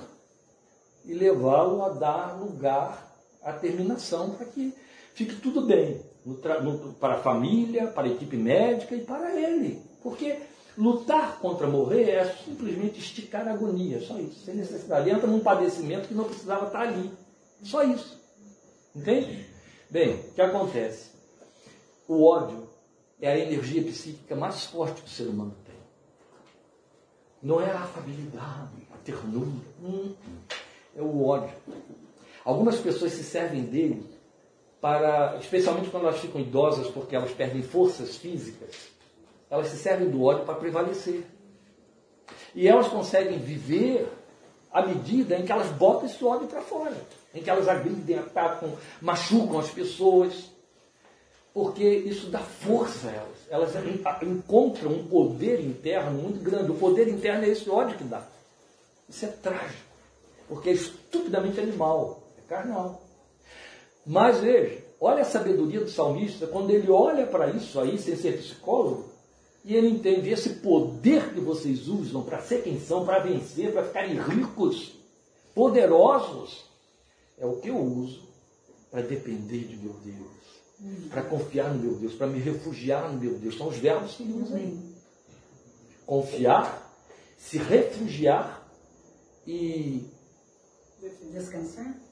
e levá-lo a dar lugar à terminação para que fique tudo bem no, para a família, para a equipe médica e para ele. Porque lutar contra morrer é simplesmente esticar a agonia, só isso, sem necessidade. Entra num padecimento que não precisava estar ali. Só isso. Entende? Bem, o que acontece? O ódio é a energia psíquica mais forte que o ser humano tem. Não é a afabilidade, a ternura. Hum, é o ódio. Algumas pessoas se servem dele para, especialmente quando elas ficam idosas porque elas perdem forças físicas, elas se servem do ódio para prevalecer. E elas conseguem viver à medida em que elas botam esse ódio para fora em que elas agridem, atacam, machucam as pessoas, porque isso dá força a elas. Elas encontram um poder interno muito grande. O poder interno é esse ódio que dá. Isso é trágico, porque é estupidamente animal, carnal. Mas veja, olha a sabedoria do salmista quando ele olha para isso aí, sem ser psicólogo, e ele entende esse poder que vocês usam para ser quem são, para vencer, para ficarem ricos, poderosos, é o que eu uso para depender de meu Deus, para confiar no meu Deus, para me refugiar no meu Deus. São os verbos que ele usa aí. Confiar, se refugiar e. Descansar?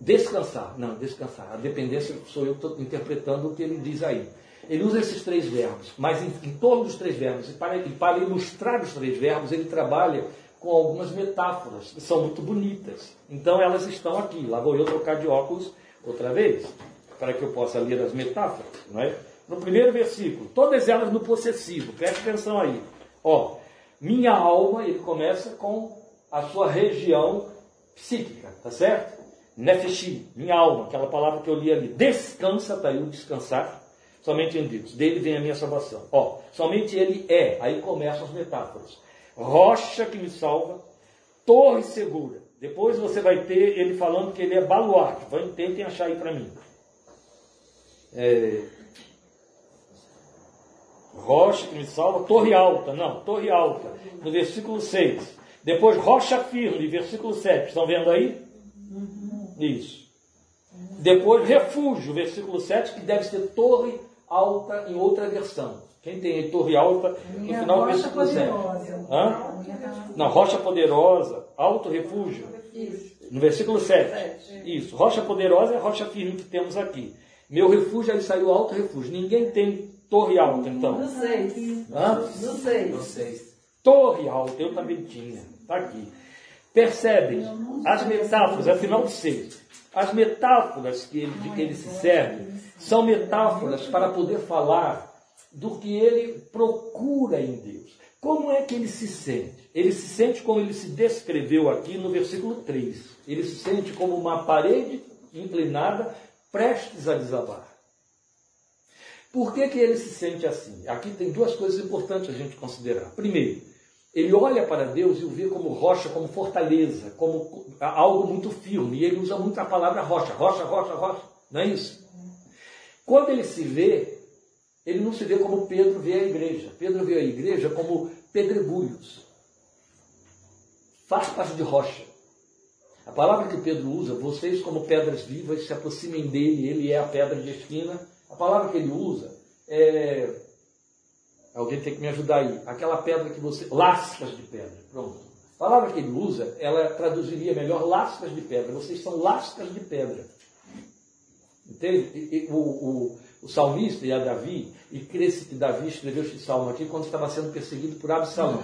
Descansar. Não, descansar. A dependência sou eu que estou interpretando o que ele diz aí. Ele usa esses três verbos, mas em, em torno dos três verbos, e para, e para ilustrar os três verbos, ele trabalha com algumas metáforas, que são muito bonitas. Então elas estão aqui. Lá vou eu trocar de óculos outra vez, para que eu possa ler as metáforas. Não é? No primeiro versículo, todas elas no possessivo, preste atenção aí. Ó, minha alma, ele começa com a sua região psíquica, tá certo? Nefeshi, minha alma, aquela palavra que eu li ali. Descansa, tá aí o descansar, somente em Deus. Dele vem a minha salvação. Ó, somente ele é. Aí começam as metáforas. Rocha que me salva, torre segura. Depois você vai ter ele falando que ele é baluarte. Vai, tentem achar aí para mim. É, rocha que me salva, torre alta. Não, torre alta. No versículo 6. Depois, rocha firme, versículo 7. Estão vendo aí? Isso. Depois, refúgio, versículo 7, que deve ser torre alta em outra versão. Quem tem aí torre alta, no final do versículo 7. Hã? Não, rocha poderosa, alto refúgio. No versículo 7. Isso. Rocha poderosa é a rocha firme que temos aqui. Meu refúgio, aí saiu alto refúgio. Ninguém tem torre alta, então. No 6. Hã? No 6. Torre alta, eu também tinha. Está aqui. Percebem as metáforas, afinal de 6. As metáforas que ele, de que ele se serve são metáforas para poder falar do que ele procura em Deus. Como é que ele se sente? Ele se sente como ele se descreveu aqui no versículo 3. Ele se sente como uma parede inclinada prestes a desabar. Por que, que ele se sente assim? Aqui tem duas coisas importantes a gente considerar. Primeiro, ele olha para Deus e o vê como rocha, como fortaleza, como algo muito firme. E ele usa muito a palavra rocha, rocha, rocha, rocha. Não é isso? Quando ele se vê, ele não se vê como Pedro vê a igreja. Pedro vê a igreja como pedregulhos, farpas de rocha. A palavra que Pedro usa, vocês como pedras vivas se aproximem dele, ele é a pedra de esquina. A palavra que ele usa é. Alguém tem que me ajudar aí. Aquela pedra que você. Lascas de pedra. Pronto. A palavra que ele usa, ela traduziria melhor lascas de pedra. Vocês são lascas de pedra. Entende? O, o, o salmista e a Davi, e cresce que Davi escreveu este salmo aqui quando estava sendo perseguido por Absalão.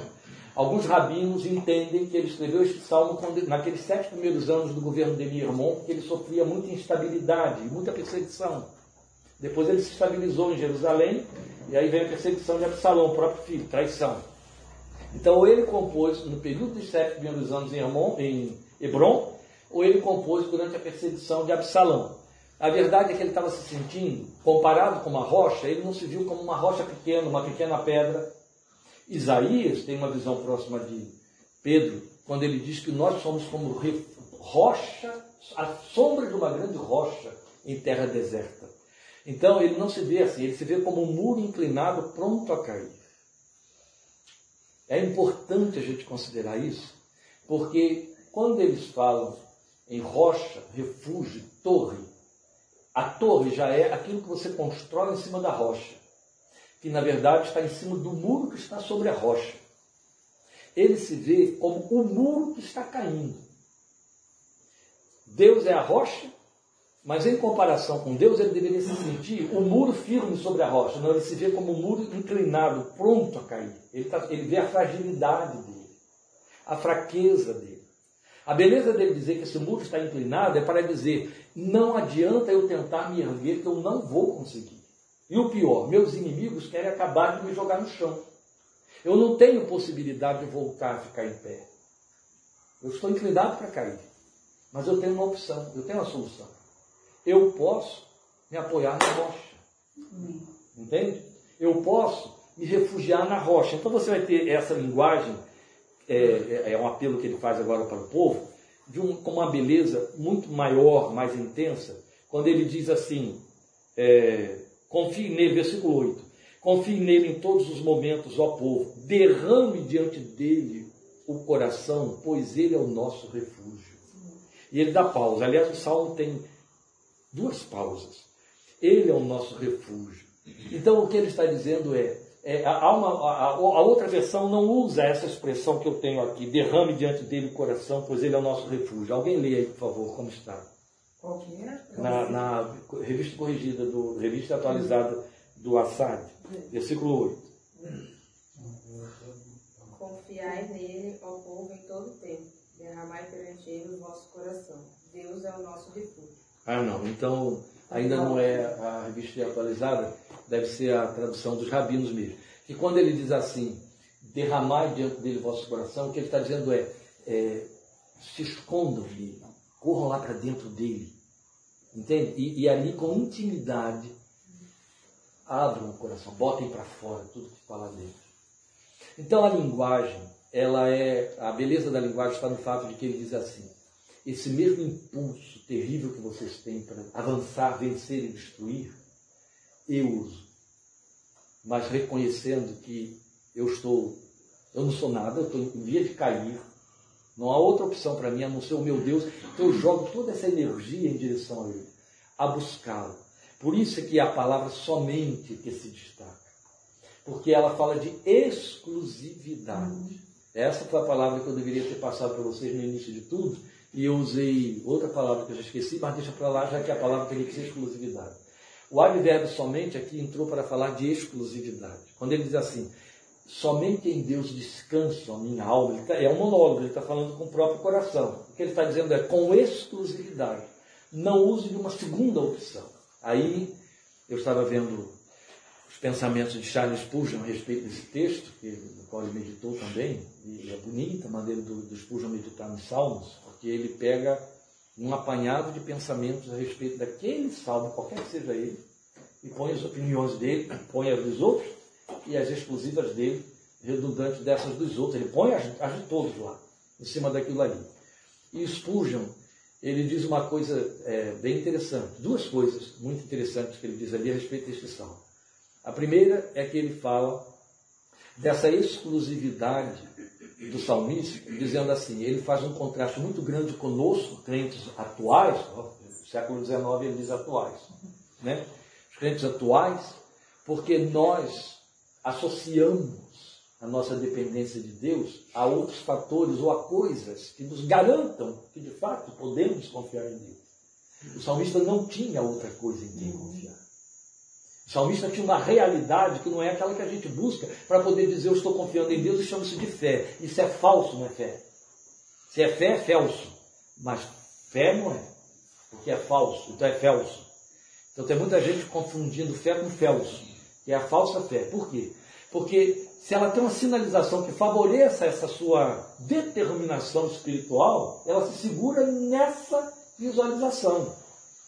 Alguns rabinos entendem que ele escreveu este salmo quando, naqueles sete primeiros anos do governo de Mirmon, porque ele sofria muita instabilidade, muita perseguição. Depois ele se estabilizou em Jerusalém, e aí vem a perseguição de Absalão, o próprio filho, traição. Então, ou ele compôs no período dos sete primeiros anos em, Hermon, em Hebron, ou ele compôs durante a perseguição de Absalão. A verdade é que ele estava se sentindo, comparado com uma rocha, ele não se viu como uma rocha pequena, uma pequena pedra. Isaías tem uma visão próxima de Pedro, quando ele diz que nós somos como rocha, a sombra de uma grande rocha em terra deserta. Então ele não se vê assim, ele se vê como um muro inclinado pronto a cair. É importante a gente considerar isso, porque quando eles falam em rocha, refúgio, torre, a torre já é aquilo que você constrói em cima da rocha, que na verdade está em cima do muro que está sobre a rocha. Ele se vê como o muro que está caindo. Deus é a rocha, mas em comparação com Deus, ele deveria se sentir o um muro firme sobre a rocha. Não, ele se vê como um muro inclinado, pronto a cair. Ele, tá, ele vê a fragilidade dele, a fraqueza dele. A beleza dele dizer que esse muro está inclinado é para dizer: não adianta eu tentar me erguer, que eu não vou conseguir. E o pior, meus inimigos querem acabar de me jogar no chão. Eu não tenho possibilidade de voltar a ficar em pé. Eu estou inclinado para cair. Mas eu tenho uma opção, eu tenho uma solução. Eu posso me apoiar na rocha. Entende? Eu posso me refugiar na rocha. Então você vai ter essa linguagem é, é, é, um apelo que ele faz agora para o povo, de um, com uma beleza muito maior, mais intensa, quando ele diz assim, é, confie nele, versículo 8, confie nele em todos os momentos, ó povo, derrame diante dele o coração, pois ele é o nosso refúgio. E ele dá pausa. Aliás, o salmo tem duas pausas. Ele é o nosso refúgio. Então, o que ele está dizendo é: é, há uma, a, a, outra versão não usa essa expressão que eu tenho aqui, derrame diante dele o coração, pois ele é o nosso refúgio. Alguém lê aí, por favor, como está. Qual que é? Na, na revista corrigida, do, revista atualizada do Assad, versículo 8. Confiai nele, ó povo, em todo tempo. Derramai perante ele o vosso coração. Deus é o nosso refúgio. Ah, não. Então, ainda não é a revista atualizada, deve ser a tradução dos rabinos mesmo. Que quando ele diz assim, derramai diante dele o vosso coração, o que ele está dizendo é, é se escondam nele, corram lá para dentro dele. Entende? E, e, ali com intimidade abram o coração, botem para fora tudo que está lá dentro. Então a linguagem, ela é. A beleza da linguagem está no fato de que ele diz assim: esse mesmo impulso terrível que vocês têm para avançar, vencer e destruir, eu uso. Mas reconhecendo que eu estou, eu não sou nada, eu estou em via de cair, não há outra opção para mim a não ser o meu Deus. Então eu jogo toda essa energia em direção a Ele, a buscá-lo. Por isso é que a palavra somente que se destaca. Porque ela fala de exclusividade. Essa foi a palavra que eu deveria ter passado para vocês no início de tudo. E eu usei outra palavra que eu já esqueci, mas deixa para lá, já que a palavra teria que ser exclusividade. O advérbio somente aqui entrou para falar de exclusividade. Quando ele diz assim, somente em Deus descanso a minha alma. Tá, é um monólogo, ele está falando com o próprio coração. O que ele está dizendo é com exclusividade. Não use de uma segunda opção. Aí eu estava vendo os pensamentos de Charles Spurgeon a respeito desse texto, que, no qual ele meditou também, e é bonita a maneira do, do Spurgeon meditar nos Salmos, porque ele pega um apanhado de pensamentos a respeito daquele salmo, qualquer que seja ele, e põe as opiniões dele, põe as dos outros, e as exclusivas dele, redundantes dessas dos outros. Ele põe as, as de todos lá, em cima daquilo ali. E Spurgeon, ele diz uma coisa é, bem interessante, duas coisas muito interessantes que ele diz ali a respeito deste salmo. A primeira é que ele fala dessa exclusividade do salmista, dizendo assim, ele faz um contraste muito grande conosco, crentes atuais, século XIX ele diz atuais, né? os crentes atuais, porque nós associamos a nossa dependência de Deus a outros fatores ou a coisas que nos garantam que de fato podemos confiar em Deus. O salmista não tinha outra coisa em quem confiar. O salmista tinha uma realidade que não é aquela que a gente busca para poder dizer eu estou confiando em Deus e chama-se de fé. Isso é falso, não é fé. Se é fé, é felso. Mas fé não é. Porque é falso, então é felso. Então tem muita gente confundindo fé com felso que é a falsa fé. Por quê? Porque se ela tem uma sinalização que favoreça essa sua determinação espiritual, ela se segura nessa visualização.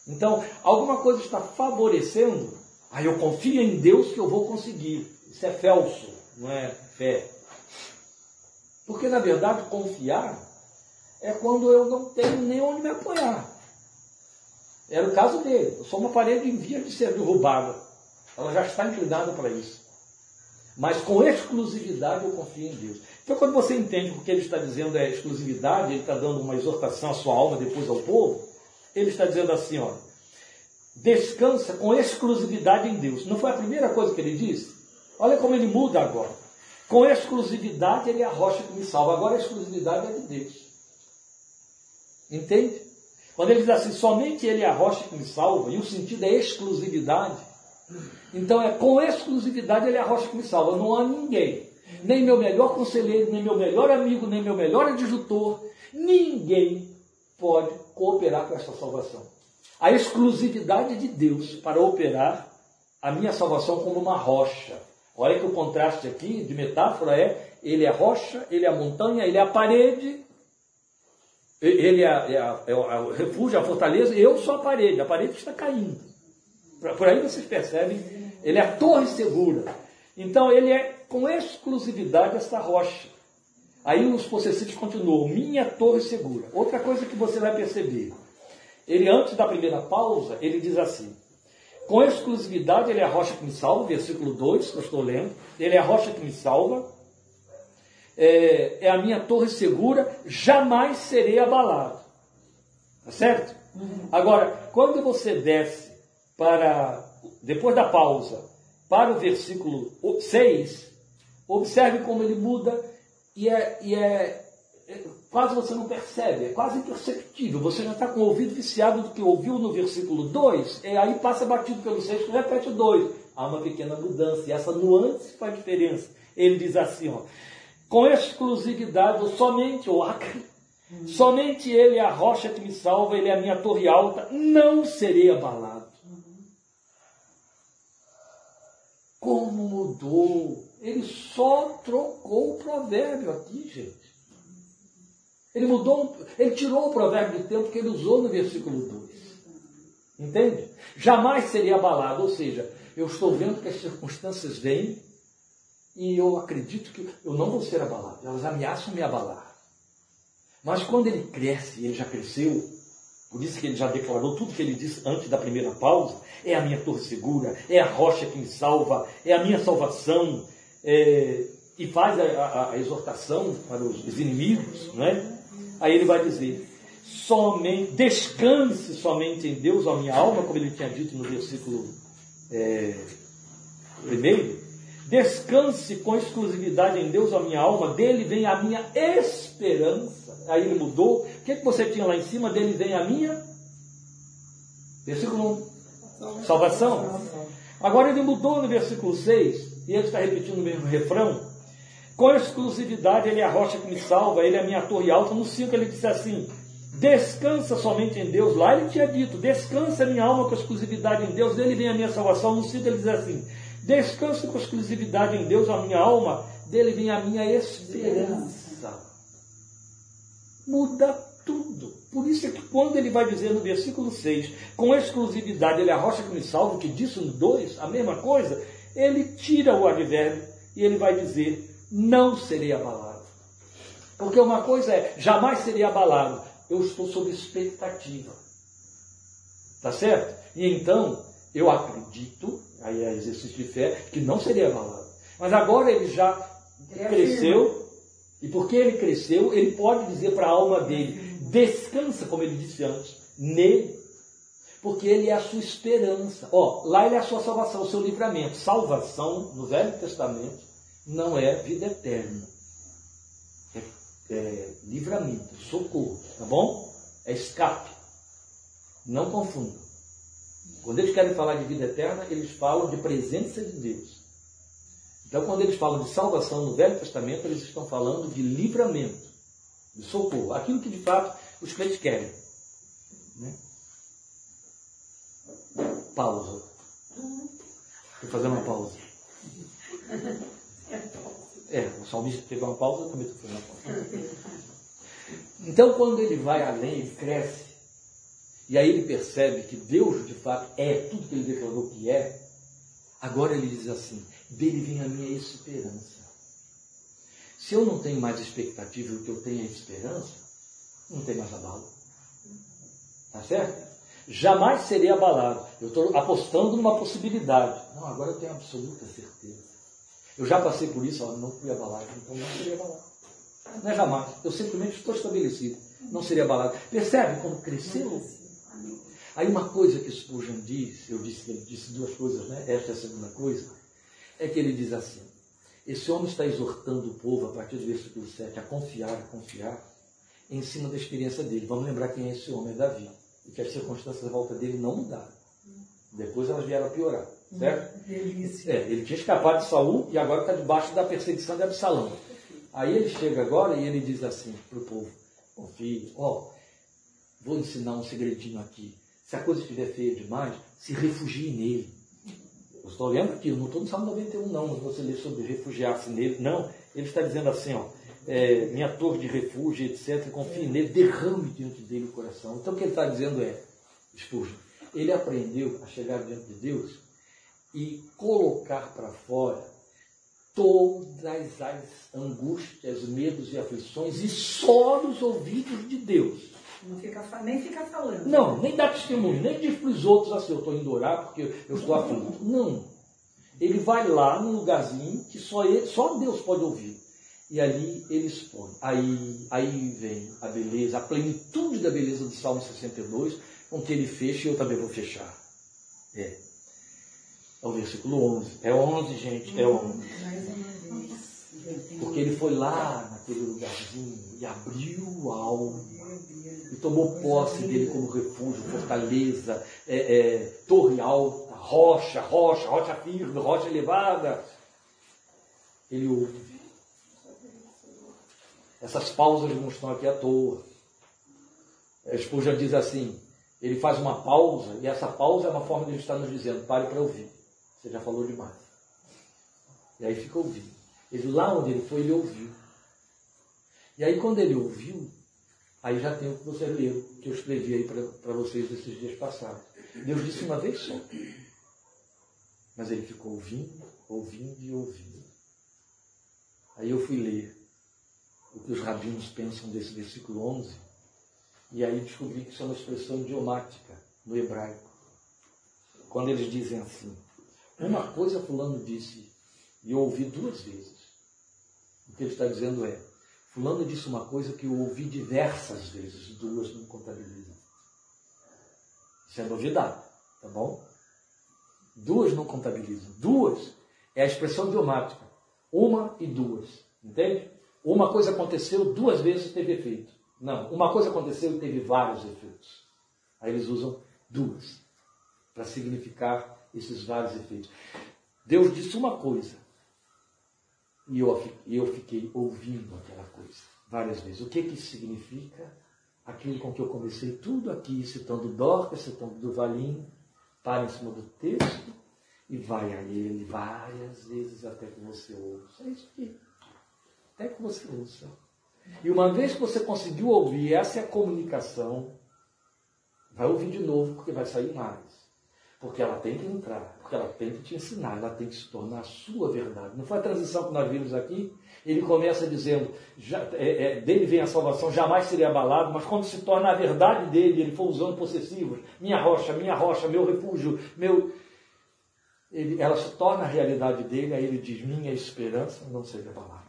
Então, alguma coisa está favorecendo, aí eu confio em Deus que eu vou conseguir. Isso é felso, não é fé. Porque, na verdade, confiar é quando eu não tenho nem onde me apoiar. Era o caso dele. Eu sou uma parede em via de ser derrubada. Ela já está inclinada para isso. Mas com exclusividade eu confio em Deus. Então, quando você entende o que ele está dizendo é exclusividade, ele está dando uma exortação à sua alma, depois ao povo, ele está dizendo assim: olha, descansa com exclusividade em Deus. Não foi a primeira coisa que ele disse? Olha como ele muda agora. Com exclusividade ele é a rocha que me salva. Agora a exclusividade é de Deus. Entende? Quando ele diz assim, somente ele é a rocha que me salva, e o sentido é exclusividade, então é com exclusividade ele é a rocha que me salva. Não há ninguém, nem meu melhor conselheiro, nem meu melhor amigo, nem meu melhor adjutor, ninguém pode cooperar com esta salvação. A exclusividade de Deus para operar a minha salvação como uma rocha. Olha que o contraste aqui de metáfora é: ele é rocha, ele é a montanha, ele é a parede, ele é, é, é, é o refúgio, a fortaleza, eu sou a parede, a parede está caindo. Por aí vocês percebem, ele é a torre segura. Então ele é com exclusividade essa rocha. Aí os possessivos continuam, minha torre segura. Outra coisa que você vai perceber, ele antes da primeira pausa, ele diz assim, com exclusividade ele é a rocha que me salva, versículo 2, que eu estou lendo, ele é a rocha que me salva, é, é a minha torre segura, jamais serei abalado. Tá certo? Uhum. Agora, quando você desce para, depois da pausa, para o versículo 6, observe como ele muda e é, e é é, quase você não percebe, é quase imperceptível. Você já está com o ouvido viciado do que ouviu no versículo 2, e aí passa batido pelo 6, repete o 2. Há uma pequena mudança, e essa nuance faz diferença. Ele diz assim, ó, com exclusividade, somente o acre, somente ele é a rocha que me salva, ele é a minha torre alta, não serei abalado. Como mudou? Ele só trocou o provérbio aqui, gente. Ele mudou, ele tirou o provérbio do tempo que ele usou no versículo 2. Entende? Jamais seria abalado, ou seja, eu estou vendo que as circunstâncias vêm e eu acredito que eu não vou ser abalado. Elas ameaçam me abalar. Mas quando ele cresce, ele já cresceu, por isso que ele já declarou tudo que ele disse antes da primeira pausa, é a minha torre segura, é a rocha que me salva, é a minha salvação, é, e faz a, a, a, exortação para os, os inimigos, não é? Aí ele vai dizer, somente, descanse somente em Deus, a minha alma, como ele tinha dito no versículo é, primeiro, descanse com exclusividade em Deus, a minha alma, dele vem a minha esperança. Aí ele mudou. O que, que você tinha lá em cima? Dele vem a minha. Versículo 1. Salvação. Agora ele mudou no versículo 6, e ele está repetindo o mesmo refrão. Com exclusividade, ele é a rocha que me salva, ele é a minha torre alta. No 5 ele disse assim: Descansa somente em Deus. Lá ele tinha dito: Descansa minha alma com exclusividade em Deus, dele vem a minha salvação. No 5 ele diz assim: Descansa com exclusividade em Deus, a minha alma, dele vem a minha esperança. Muda tudo. Por isso é que quando ele vai dizer no versículo 6, com exclusividade, ele é a rocha que me salva, que disse no 2, a mesma coisa, ele tira o advérbio e ele vai dizer: não serei abalado. Porque uma coisa é, jamais serei abalado. Eu estou sob expectativa. Tá certo? E então, eu acredito, aí é exercício de fé, que não seria abalado. Mas agora ele já cresceu, e porque ele cresceu, ele pode dizer para a alma dele: descansa, como ele disse antes, nele. Porque ele é a sua esperança. Ó, lá ele é a sua salvação, o seu livramento. Salvação, no Velho Testamento, não é vida eterna. É, é livramento, socorro, tá bom? É escape. Não confunda. Quando eles querem falar de vida eterna, eles falam de presença de Deus. Então, quando eles falam de salvação no Velho Testamento, eles estão falando de livramento, de socorro, aquilo que de fato os crentes querem. Né? Pausa. Vou fazer uma pausa. É, o salmista teve uma pausa, também estou uma pausa. Então, quando ele vai além, ele cresce, e aí ele percebe que Deus, de fato, é tudo que ele declarou que é, agora ele diz assim: dele vem a minha esperança. Se eu não tenho mais expectativa o que eu tenho é esperança, não tem mais abalo. Tá certo? Jamais serei abalado. Eu estou apostando numa possibilidade. Não, agora eu tenho absoluta certeza. Eu já passei por isso, ó, não fui abalado, então não seria abalado. Não é jamais. Eu simplesmente estou estabelecido. Não seria abalado. Percebe como cresceu? Aí uma coisa que Spurgeon diz, eu disse que ele disse duas coisas, né? Esta é a segunda coisa, é que ele diz assim, esse homem está exortando o povo, a partir do versículo 7, a confiar, a confiar, em cima da experiência dele. Vamos lembrar quem é esse homem, é Davi. E que as circunstâncias à volta dele não mudaram. Depois elas vieram a piorar. Certo? Delícia. É, ele tinha escapado de Saul e agora está debaixo da perseguição de Absalão. Aí ele chega agora e ele diz assim para o povo: confie, ó, vou ensinar um segredinho aqui. Se a coisa estiver feia demais, se refugie nele. Eu estou lendo aqui, eu não estou no Salmo 91, não, mas você lê sobre refugiar-se nele. Não, ele está dizendo assim, ó, é, minha torre de refúgio, etc., confie nele, derrame diante dele o coração. Então o que ele está dizendo é, Spurgeon, ele aprendeu a chegar diante de Deus e colocar para fora todas as angústias, medos e aflições e só nos ouvidos de Deus. Não fica, nem fica falando. Não, nem dá testemunho, nem diz para os outros assim, eu estou indo orar porque eu estou aflito. Não. Ele vai lá num lugarzinho que só, ele, só Deus pode ouvir. E ali ele expõe. Aí, aí vem a beleza, a plenitude da beleza do Salmo 62, com que ele fecha e eu também vou fechar. É. É o versículo 11. É 11, gente, é 11. Porque ele foi lá naquele lugarzinho e abriu alma e tomou posse dele como refúgio, fortaleza, é, é, torre alta, rocha, rocha, rocha firme, rocha elevada. Ele ouve. Essas pausas não estão aqui à toa. A esposa diz assim: ele faz uma pausa, e essa pausa é uma forma de ele estar nos dizendo: pare para ouvir. Você já falou demais. E aí fica ouvindo. Ele, lá onde ele foi, ele ouviu. E aí, quando ele ouviu, aí já tem o que você leu, que eu escrevi aí para vocês esses dias passados. Deus disse uma vez só. Mas ele ficou ouvindo, ouvindo e ouvindo. Aí eu fui ler o que os rabinos pensam desse versículo 11, e aí descobri que isso é uma expressão idiomática no hebraico. Quando eles dizem assim, uma coisa fulano disse, e eu ouvi duas vezes. O que ele está dizendo é, fulano disse uma coisa que eu ouvi diversas vezes, duas não contabilizam. Isso é novidade, tá bom? Duas não contabilizam. Duas é a expressão idiomática. Uma e duas. Entende? Uma coisa aconteceu, duas vezes teve efeito. Não, uma coisa aconteceu e teve vários efeitos. Aí eles usam duas para significar esses vários efeitos. Deus disse uma coisa e eu, eu fiquei ouvindo aquela coisa várias vezes. O que, que significa? Aquilo com que eu comecei tudo aqui, citando Dorcas, citando do Valim, para em cima do texto e vai a ele várias vezes até que você ouça. É isso aqui. Até que você ouça. E uma vez que você conseguiu ouvir, essa é a comunicação, vai ouvir de novo, porque vai sair mais. Porque ela tem que entrar, porque ela tem que te ensinar, ela tem que se tornar a sua verdade. Não foi a transição que nós vimos aqui? Ele começa dizendo, já, é, é, dele vem a salvação, jamais seria abalado, mas quando se torna a verdade dele, ele foi usando possessivos, minha rocha, minha rocha, meu refúgio, meu. Ele, ela se torna a realidade dele, aí ele diz, minha esperança não seja abalada.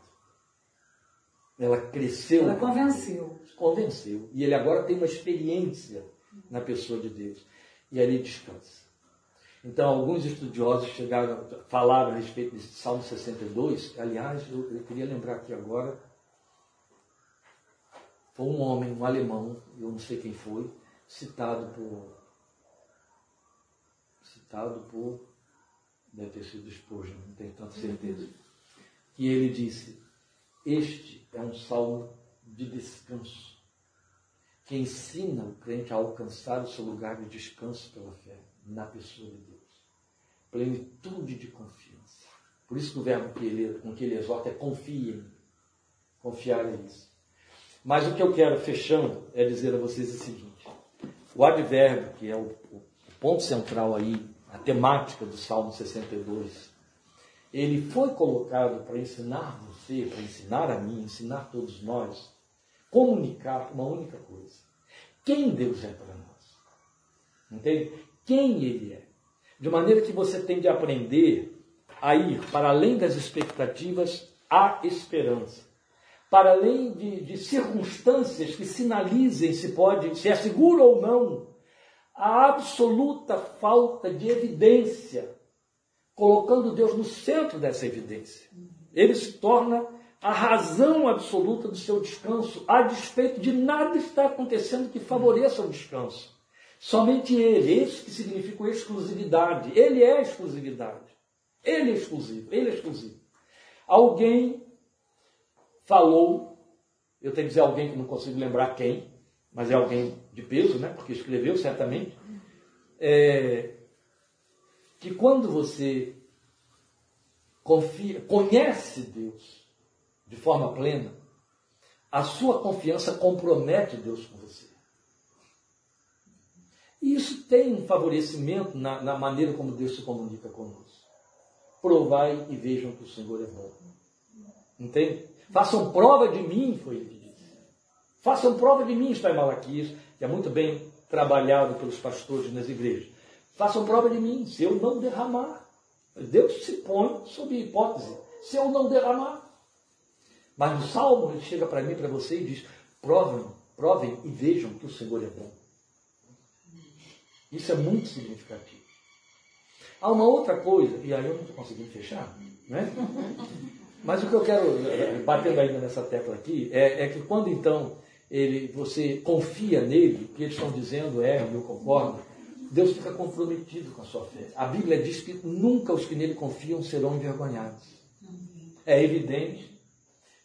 Ela cresceu. Ela convenceu. Convenceu. E ele agora tem uma experiência na pessoa de Deus. E ali descansa. Então, alguns estudiosos chegaram, falaram a respeito desse Salmo 62. Aliás, eu, eu queria lembrar aqui agora. Foi um homem, um alemão, eu não sei quem foi, citado por. Citado por. Deve ter sido Spurgeon, não tenho tanta certeza. Que ele disse: Este é um salmo de descanso, que ensina o crente a alcançar o seu lugar de descanso pela fé na pessoa de Deus. Plenitude de confiança. Por isso que o verbo que ele, com que ele exorta é confiem. Confiar é isso. Mas o que eu quero, fechando, é dizer a vocês o seguinte: o advérbio, que é o, o ponto central aí, a temática do Salmo 62, ele foi colocado para ensinar você, para ensinar a mim, ensinar todos nós, comunicar uma única coisa: quem Deus é para nós. Entende? quem ele é. De maneira que você tem de aprender a ir para além das expectativas à esperança. Para além de, de circunstâncias que sinalizem se pode, se é seguro ou não, a absoluta falta de evidência, colocando Deus no centro dessa evidência. Ele se torna a razão absoluta do seu descanso, a despeito de nada estar acontecendo que favoreça o descanso. Somente ele, isso que significa exclusividade. Ele é exclusividade. Ele é exclusivo, ele é exclusivo. Alguém falou, eu tenho que dizer alguém que não consigo lembrar quem, mas é alguém de peso, né? Porque escreveu certamente, é, que quando você confia, conhece Deus de forma plena, a sua confiança compromete Deus com você. E isso tem um favorecimento na, na maneira como Deus se comunica conosco. Provai e vejam que o Senhor é bom. Entende? Façam prova de mim, foi ele que disse. Façam prova de mim, está em Malaquias, que é muito bem trabalhado pelos pastores nas igrejas. Façam prova de mim, se eu não derramar. Deus se põe sob hipótese, se eu não derramar. Mas no Salmo ele chega para mim, para você e diz: provem, provem e vejam que o Senhor é bom. Isso é muito significativo. Há uma outra coisa, e aí eu não estou conseguindo fechar, né? [LAUGHS] Mas o que eu quero, batendo ainda nessa tecla aqui, é, é que quando então ele, você confia nele, o que eles estão dizendo é, eu concordo, Deus fica comprometido com a sua fé. A Bíblia diz que nunca os que nele confiam serão envergonhados. É evidente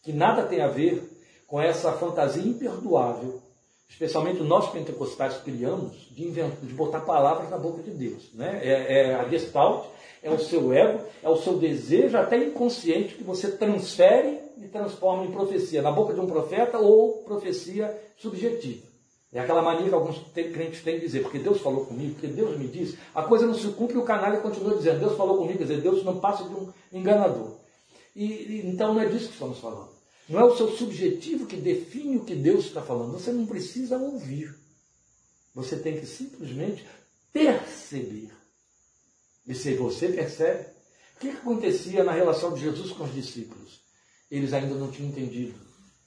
que nada tem a ver com essa fantasia imperdoável, especialmente nós pentecostais criamos, de, inventar, de botar palavras na boca de Deus. Né? É, é a gestalt, é o seu ego, é o seu desejo, até inconsciente, que você transfere e transforma em profecia na boca de um profeta ou profecia subjetiva. É aquela mania que alguns crentes têm de dizer, porque Deus falou comigo, porque Deus me disse, a coisa não se cumpre e o canalha continua dizendo, Deus falou comigo, quer dizer, Deus não passa de um enganador. E, então não é disso que estamos falando. Não é o seu subjetivo que define o que Deus está falando. Você não precisa ouvir. Você tem que simplesmente perceber. E se você percebe, o que acontecia na relação de Jesus com os discípulos? Eles ainda não tinham entendido.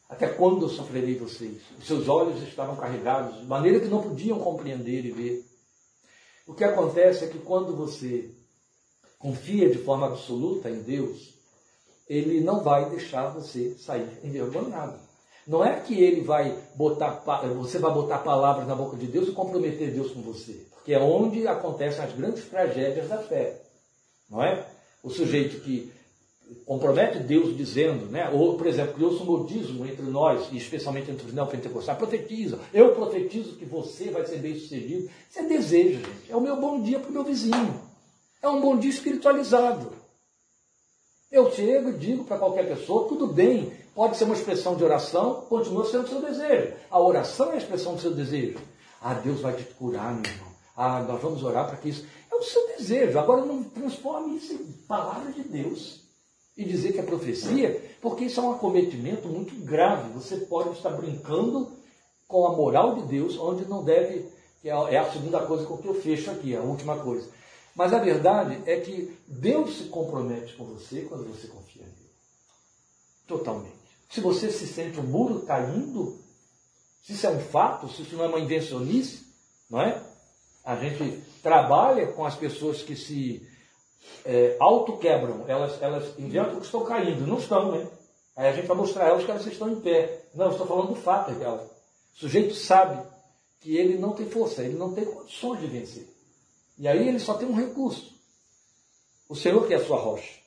Até quando eu sofrerei vocês? Os seus olhos estavam carregados, de maneira que não podiam compreender e ver. O que acontece é que quando você confia de forma absoluta em Deus, Ele não vai deixar você sair envergonhado. Não é que ele vai botar, você vai botar palavras na boca de Deus e comprometer Deus com você que é onde acontecem as grandes tragédias da fé. Não é? O sujeito que compromete Deus dizendo, né? ou, por exemplo, criou-se um modismo entre nós, e especialmente entre os neopentecostais, profetiza, eu profetizo que você vai ser bem sucedido. Isso é desejo, gente. É o meu bom dia para o meu vizinho. É um bom dia espiritualizado. Eu chego e digo para qualquer pessoa, tudo bem, pode ser uma expressão de oração, continua sendo o seu desejo. A oração é a expressão do seu desejo. Ah, Deus vai te curar, meu irmão. Ah, nós vamos orar para que isso. É o seu desejo. Agora não transforme isso em palavra de Deus. E dizer que é profecia, porque isso é um acometimento muito grave. Você pode estar brincando com a moral de Deus, onde não deve. Que é a segunda coisa com que eu fecho aqui, a última coisa. Mas a verdade é que Deus se compromete com você quando você confia nele. Totalmente. Se você se sente um muro caindo, se isso é um fato, se isso não é uma invencionice, não é? A gente trabalha com as pessoas que se é, auto-quebram, elas, elas inventam que estão caindo, não estão, né? Aí a gente vai mostrar a elas que elas estão em pé. Não, estou falando do fato dela. O sujeito sabe que ele não tem força, ele não tem condições de vencer. E aí ele só tem um recurso. O Senhor que é a sua rocha.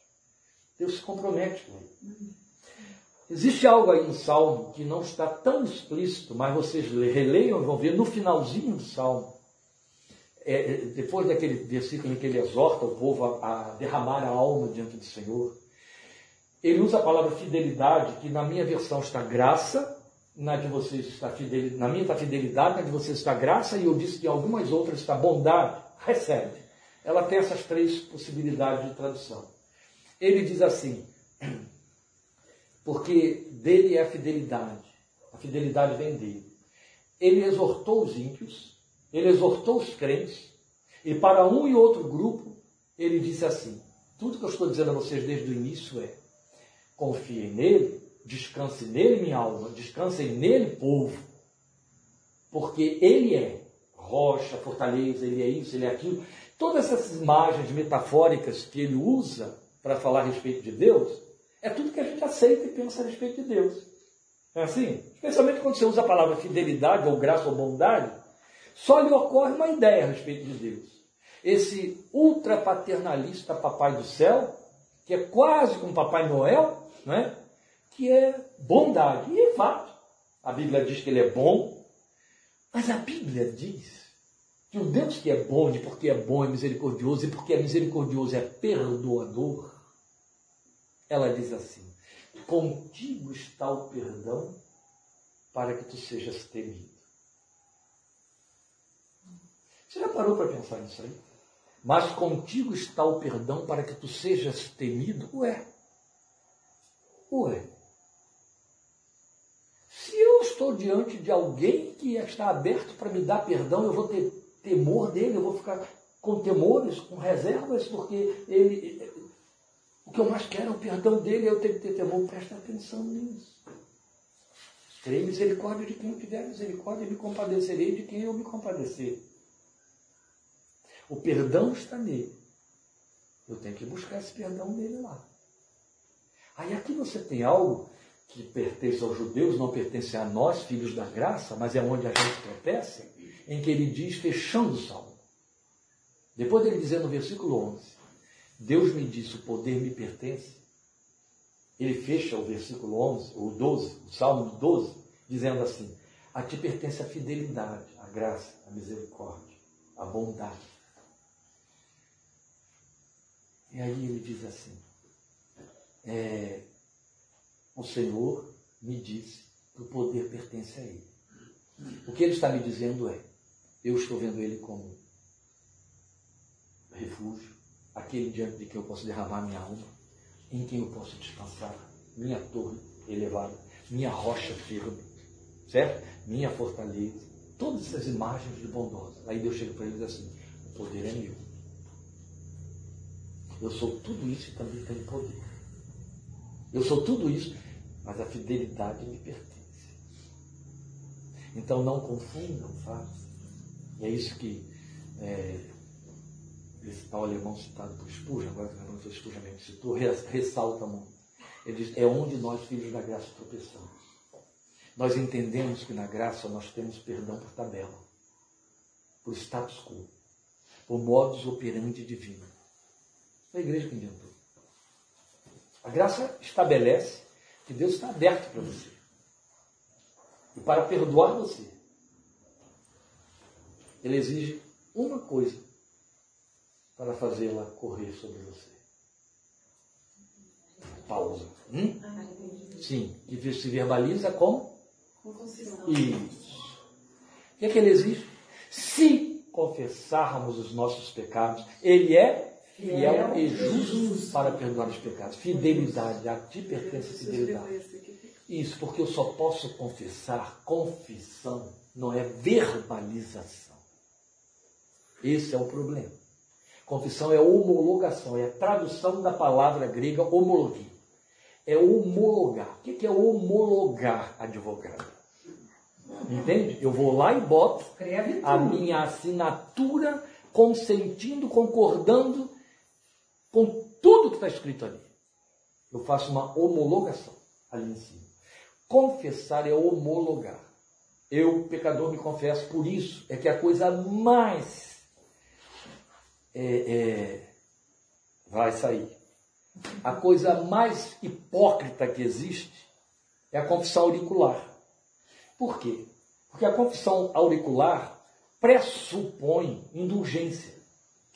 Deus se compromete com ele. Existe algo aí no Salmo que não está tão explícito, mas vocês releiam e vão ver no finalzinho do Salmo é, é, depois daquele versículo em que ele exorta o povo a, a derramar a alma diante do Senhor, ele usa a palavra fidelidade, que na minha versão está graça, na de vocês está fidelidade, na minha está fidelidade, na de vocês está graça, e eu disse que em algumas outras está bondade, recebe. Ela tem essas três possibilidades de tradução. Ele diz assim, porque dele é a fidelidade, a fidelidade vem dele. Ele exortou os ímpios, ele exortou os crentes, e para um e outro grupo, ele disse assim: tudo que eu estou dizendo a vocês desde o início é: confiem nele, descanse nele, minha alma, descansem nele, povo, porque ele é rocha, fortaleza, ele é isso, ele é aquilo. Todas essas imagens metafóricas que ele usa para falar a respeito de Deus, é tudo que a gente aceita e pensa a respeito de Deus. É assim? Especialmente quando você usa a palavra fidelidade, ou graça, ou bondade, só lhe ocorre uma ideia a respeito de Deus. Esse ultrapaternalista Papai do Céu, que é quase como Papai Noel, não é? que é bondade. E é fato. A Bíblia diz que ele é bom, mas a Bíblia diz que o Deus que é bom, e porque é bom é misericordioso, e porque é misericordioso é perdoador, ela diz assim: Contigo está o perdão para que tu sejas temido. Você já parou para pensar nisso aí? Mas contigo está o perdão para que tu sejas temido? Ué. Ué. Estou diante de alguém que está aberto para me dar perdão, eu vou ter temor dele, eu vou ficar com temores, com reservas, porque ele. O que eu mais quero é o perdão dele, eu tenho que ter temor. Presta atenção nisso. Terei misericórdia de quem eu tiver misericórdia e me compadecerei de quem eu me compadecer. O perdão está nele. Eu tenho que buscar esse perdão dele lá. Aí aqui você tem algo que pertence aos judeus, não pertence a nós, filhos da graça, mas é onde a gente tropeça, em que ele diz, fechando o salmo. Depois dele dizer no versículo 11, Deus me disse, o poder me pertence. Ele fecha o versículo 11, ou 12, o salmo 12, dizendo assim, a ti pertence a fidelidade, a graça, a misericórdia, a bondade. E aí ele diz assim, é, o Senhor me disse que o poder pertence a Ele. O que Ele está me dizendo é, eu estou vendo Ele como refúgio, aquele diante de quem eu posso derramar minha alma, em quem eu posso descansar, minha torre elevada, minha rocha firme, certo? Minha fortaleza, todas essas imagens de bondosa. Aí Deus chega para ele e diz assim: o poder é meu. Eu sou tudo isso e também tenho poder. Eu sou tudo isso, mas a fidelidade me pertence. Então não confundam fatos. E é isso que é, esse tal alemão citado por Spurgeon, agora que não foi Spurgeon mesmo citou, ressalta muito. Ele diz, é onde nós, filhos da graça, tropeçamos. Nós entendemos que na graça nós temos perdão por tabela, por status quo, por modus operandi divino. Foi a igreja que inventou. A graça estabelece que Deus está aberto para você. E para perdoar você, Ele exige uma coisa para fazê-la correr sobre você. Pausa. Hum? Sim, que se verbaliza com? Isso. O que é que ele exige? Se confessarmos os nossos pecados, Ele é fiel e justo para perdoar os pecados. Fidelidade, a ti pertence a fidelidade. Isso, porque eu só posso confessar, confissão, não é verbalização. Esse é o problema. Confissão é homologação, é a tradução da palavra grega homologia. É homologar. O que é homologar, advogado? Entende? Eu vou lá e boto a minha assinatura, consentindo, concordando com tudo que está escrito ali. Eu faço uma homologação ali em cima. Confessar é homologar. Eu, pecador, me confesso por isso. É que a coisa mais é, é, vai sair. A coisa mais hipócrita que existe é a confissão auricular. Por quê? Porque a confissão auricular pressupõe indulgência,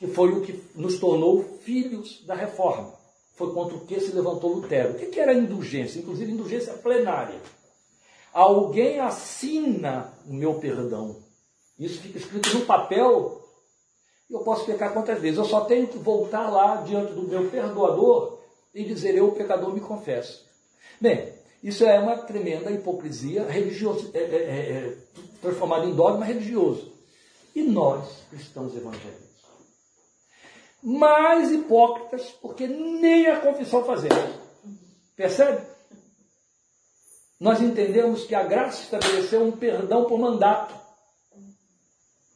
que foi o que nos tornou filhos da reforma. Foi contra o que se levantou Lutero. O que era indulgência? Inclusive, indulgência plenária. Alguém assina o meu perdão. Isso fica escrito no papel eu posso pecar quantas vezes? Eu só tenho que voltar lá diante do meu perdoador e dizer: Eu, pecador, me confesso. Bem, isso é uma tremenda hipocrisia religiosa, é, é, é, é transformada em dogma religioso. E nós, cristãos evangélicos, mais hipócritas, porque nem a confissão fazemos. Percebe? Nós entendemos que a graça estabeleceu um perdão por mandato,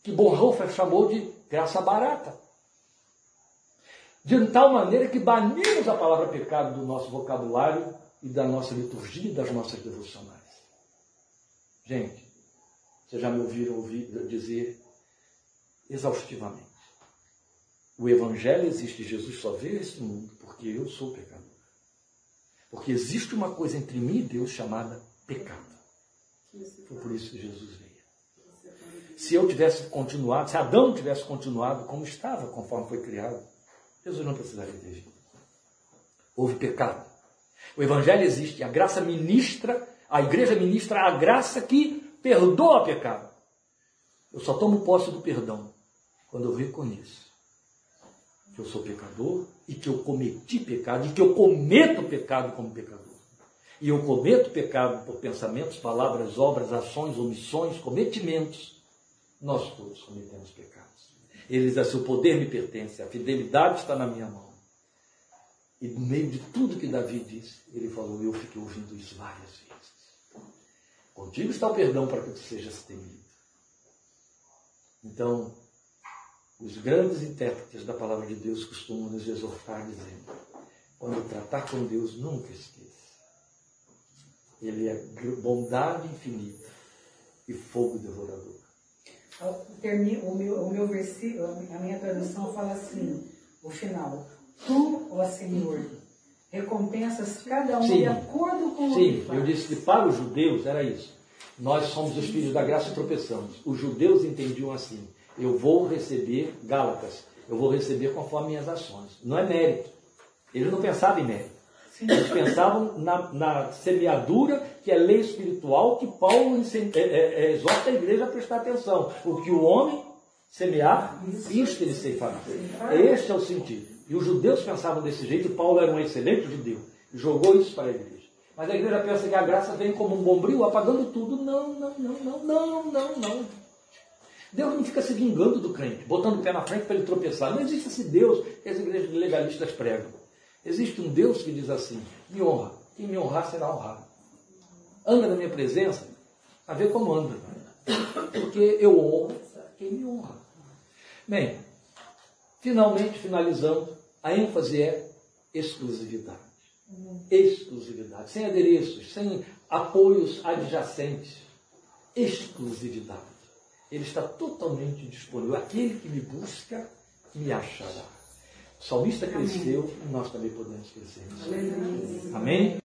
que Bonhoeffer chamou de graça barata. De tal maneira que banimos a palavra pecado do nosso vocabulário e da nossa liturgia e das nossas devocionais. Gente, vocês já me ouviram ouvir, dizer exaustivamente. O Evangelho existe, Jesus só veio a esse mundo porque eu sou pecador. Porque existe uma coisa entre mim e Deus chamada pecado. Foi por isso que Jesus veio se eu tivesse continuado, se Adão tivesse continuado como estava, conforme foi criado, Jesus não precisaria ter vindo. Houve pecado. O Evangelho existe, a graça ministra, a igreja ministra a graça que perdoa pecado. Eu só tomo posse do perdão quando eu reconheço que eu sou pecador e que eu cometi pecado e que eu cometo pecado como pecador. E eu cometo pecado por pensamentos, palavras, obras, ações, omissões, cometimentos nós todos cometemos pecados. Ele diz assim: o poder me pertence, a fidelidade está na minha mão. E no meio de tudo que Davi disse, ele falou: Eu fiquei ouvindo isso várias vezes. Contigo está o perdão para que tu sejas temido. Então, os grandes intérpretes da palavra de Deus costumam nos exortar dizendo: Quando tratar com Deus, nunca esqueça. Ele é bondade infinita e fogo devorador. O meu, o meu versículo, a minha tradução fala assim, o final. Tu, ó Senhor, recompensas cada um Sim. de acordo com o Sim, eu disse que para os judeus era isso. Nós somos os filhos da graça e tropeçamos. Os judeus entendiam assim: eu vou receber Gálatas, eu vou receber conforme minhas ações. Não é mérito. Eles não pensavam em mérito. Eles pensavam na, na, semeadura, que é lei espiritual, que Paulo é, é, é, exorta a igreja a prestar atenção. O que o homem semear, isto ele ceifará. Este é o sentido. E os judeus pensavam desse jeito, e Paulo era um excelente judeu. E jogou isso para a igreja. Mas a igreja pensa que a graça vem como um bombril apagando tudo. Não, não, não, não, não, não, não. Deus não fica se vingando do crente, botando o pé na frente para ele tropeçar. Não existe esse Deus que as igrejas legalistas pregam. Existe um Deus que diz assim: me honra, quem me honrar será honrado. Anda na minha presença, a ver como anda. Porque eu honro quem me honra. Bem, finalmente, finalizando, a ênfase é exclusividade. Exclusividade, sem adereços, sem apoios adjacentes. Exclusividade. Ele está totalmente disponível. Aquele que me busca, me achará. O salmista cresceu e nós também podemos crescer. Amém?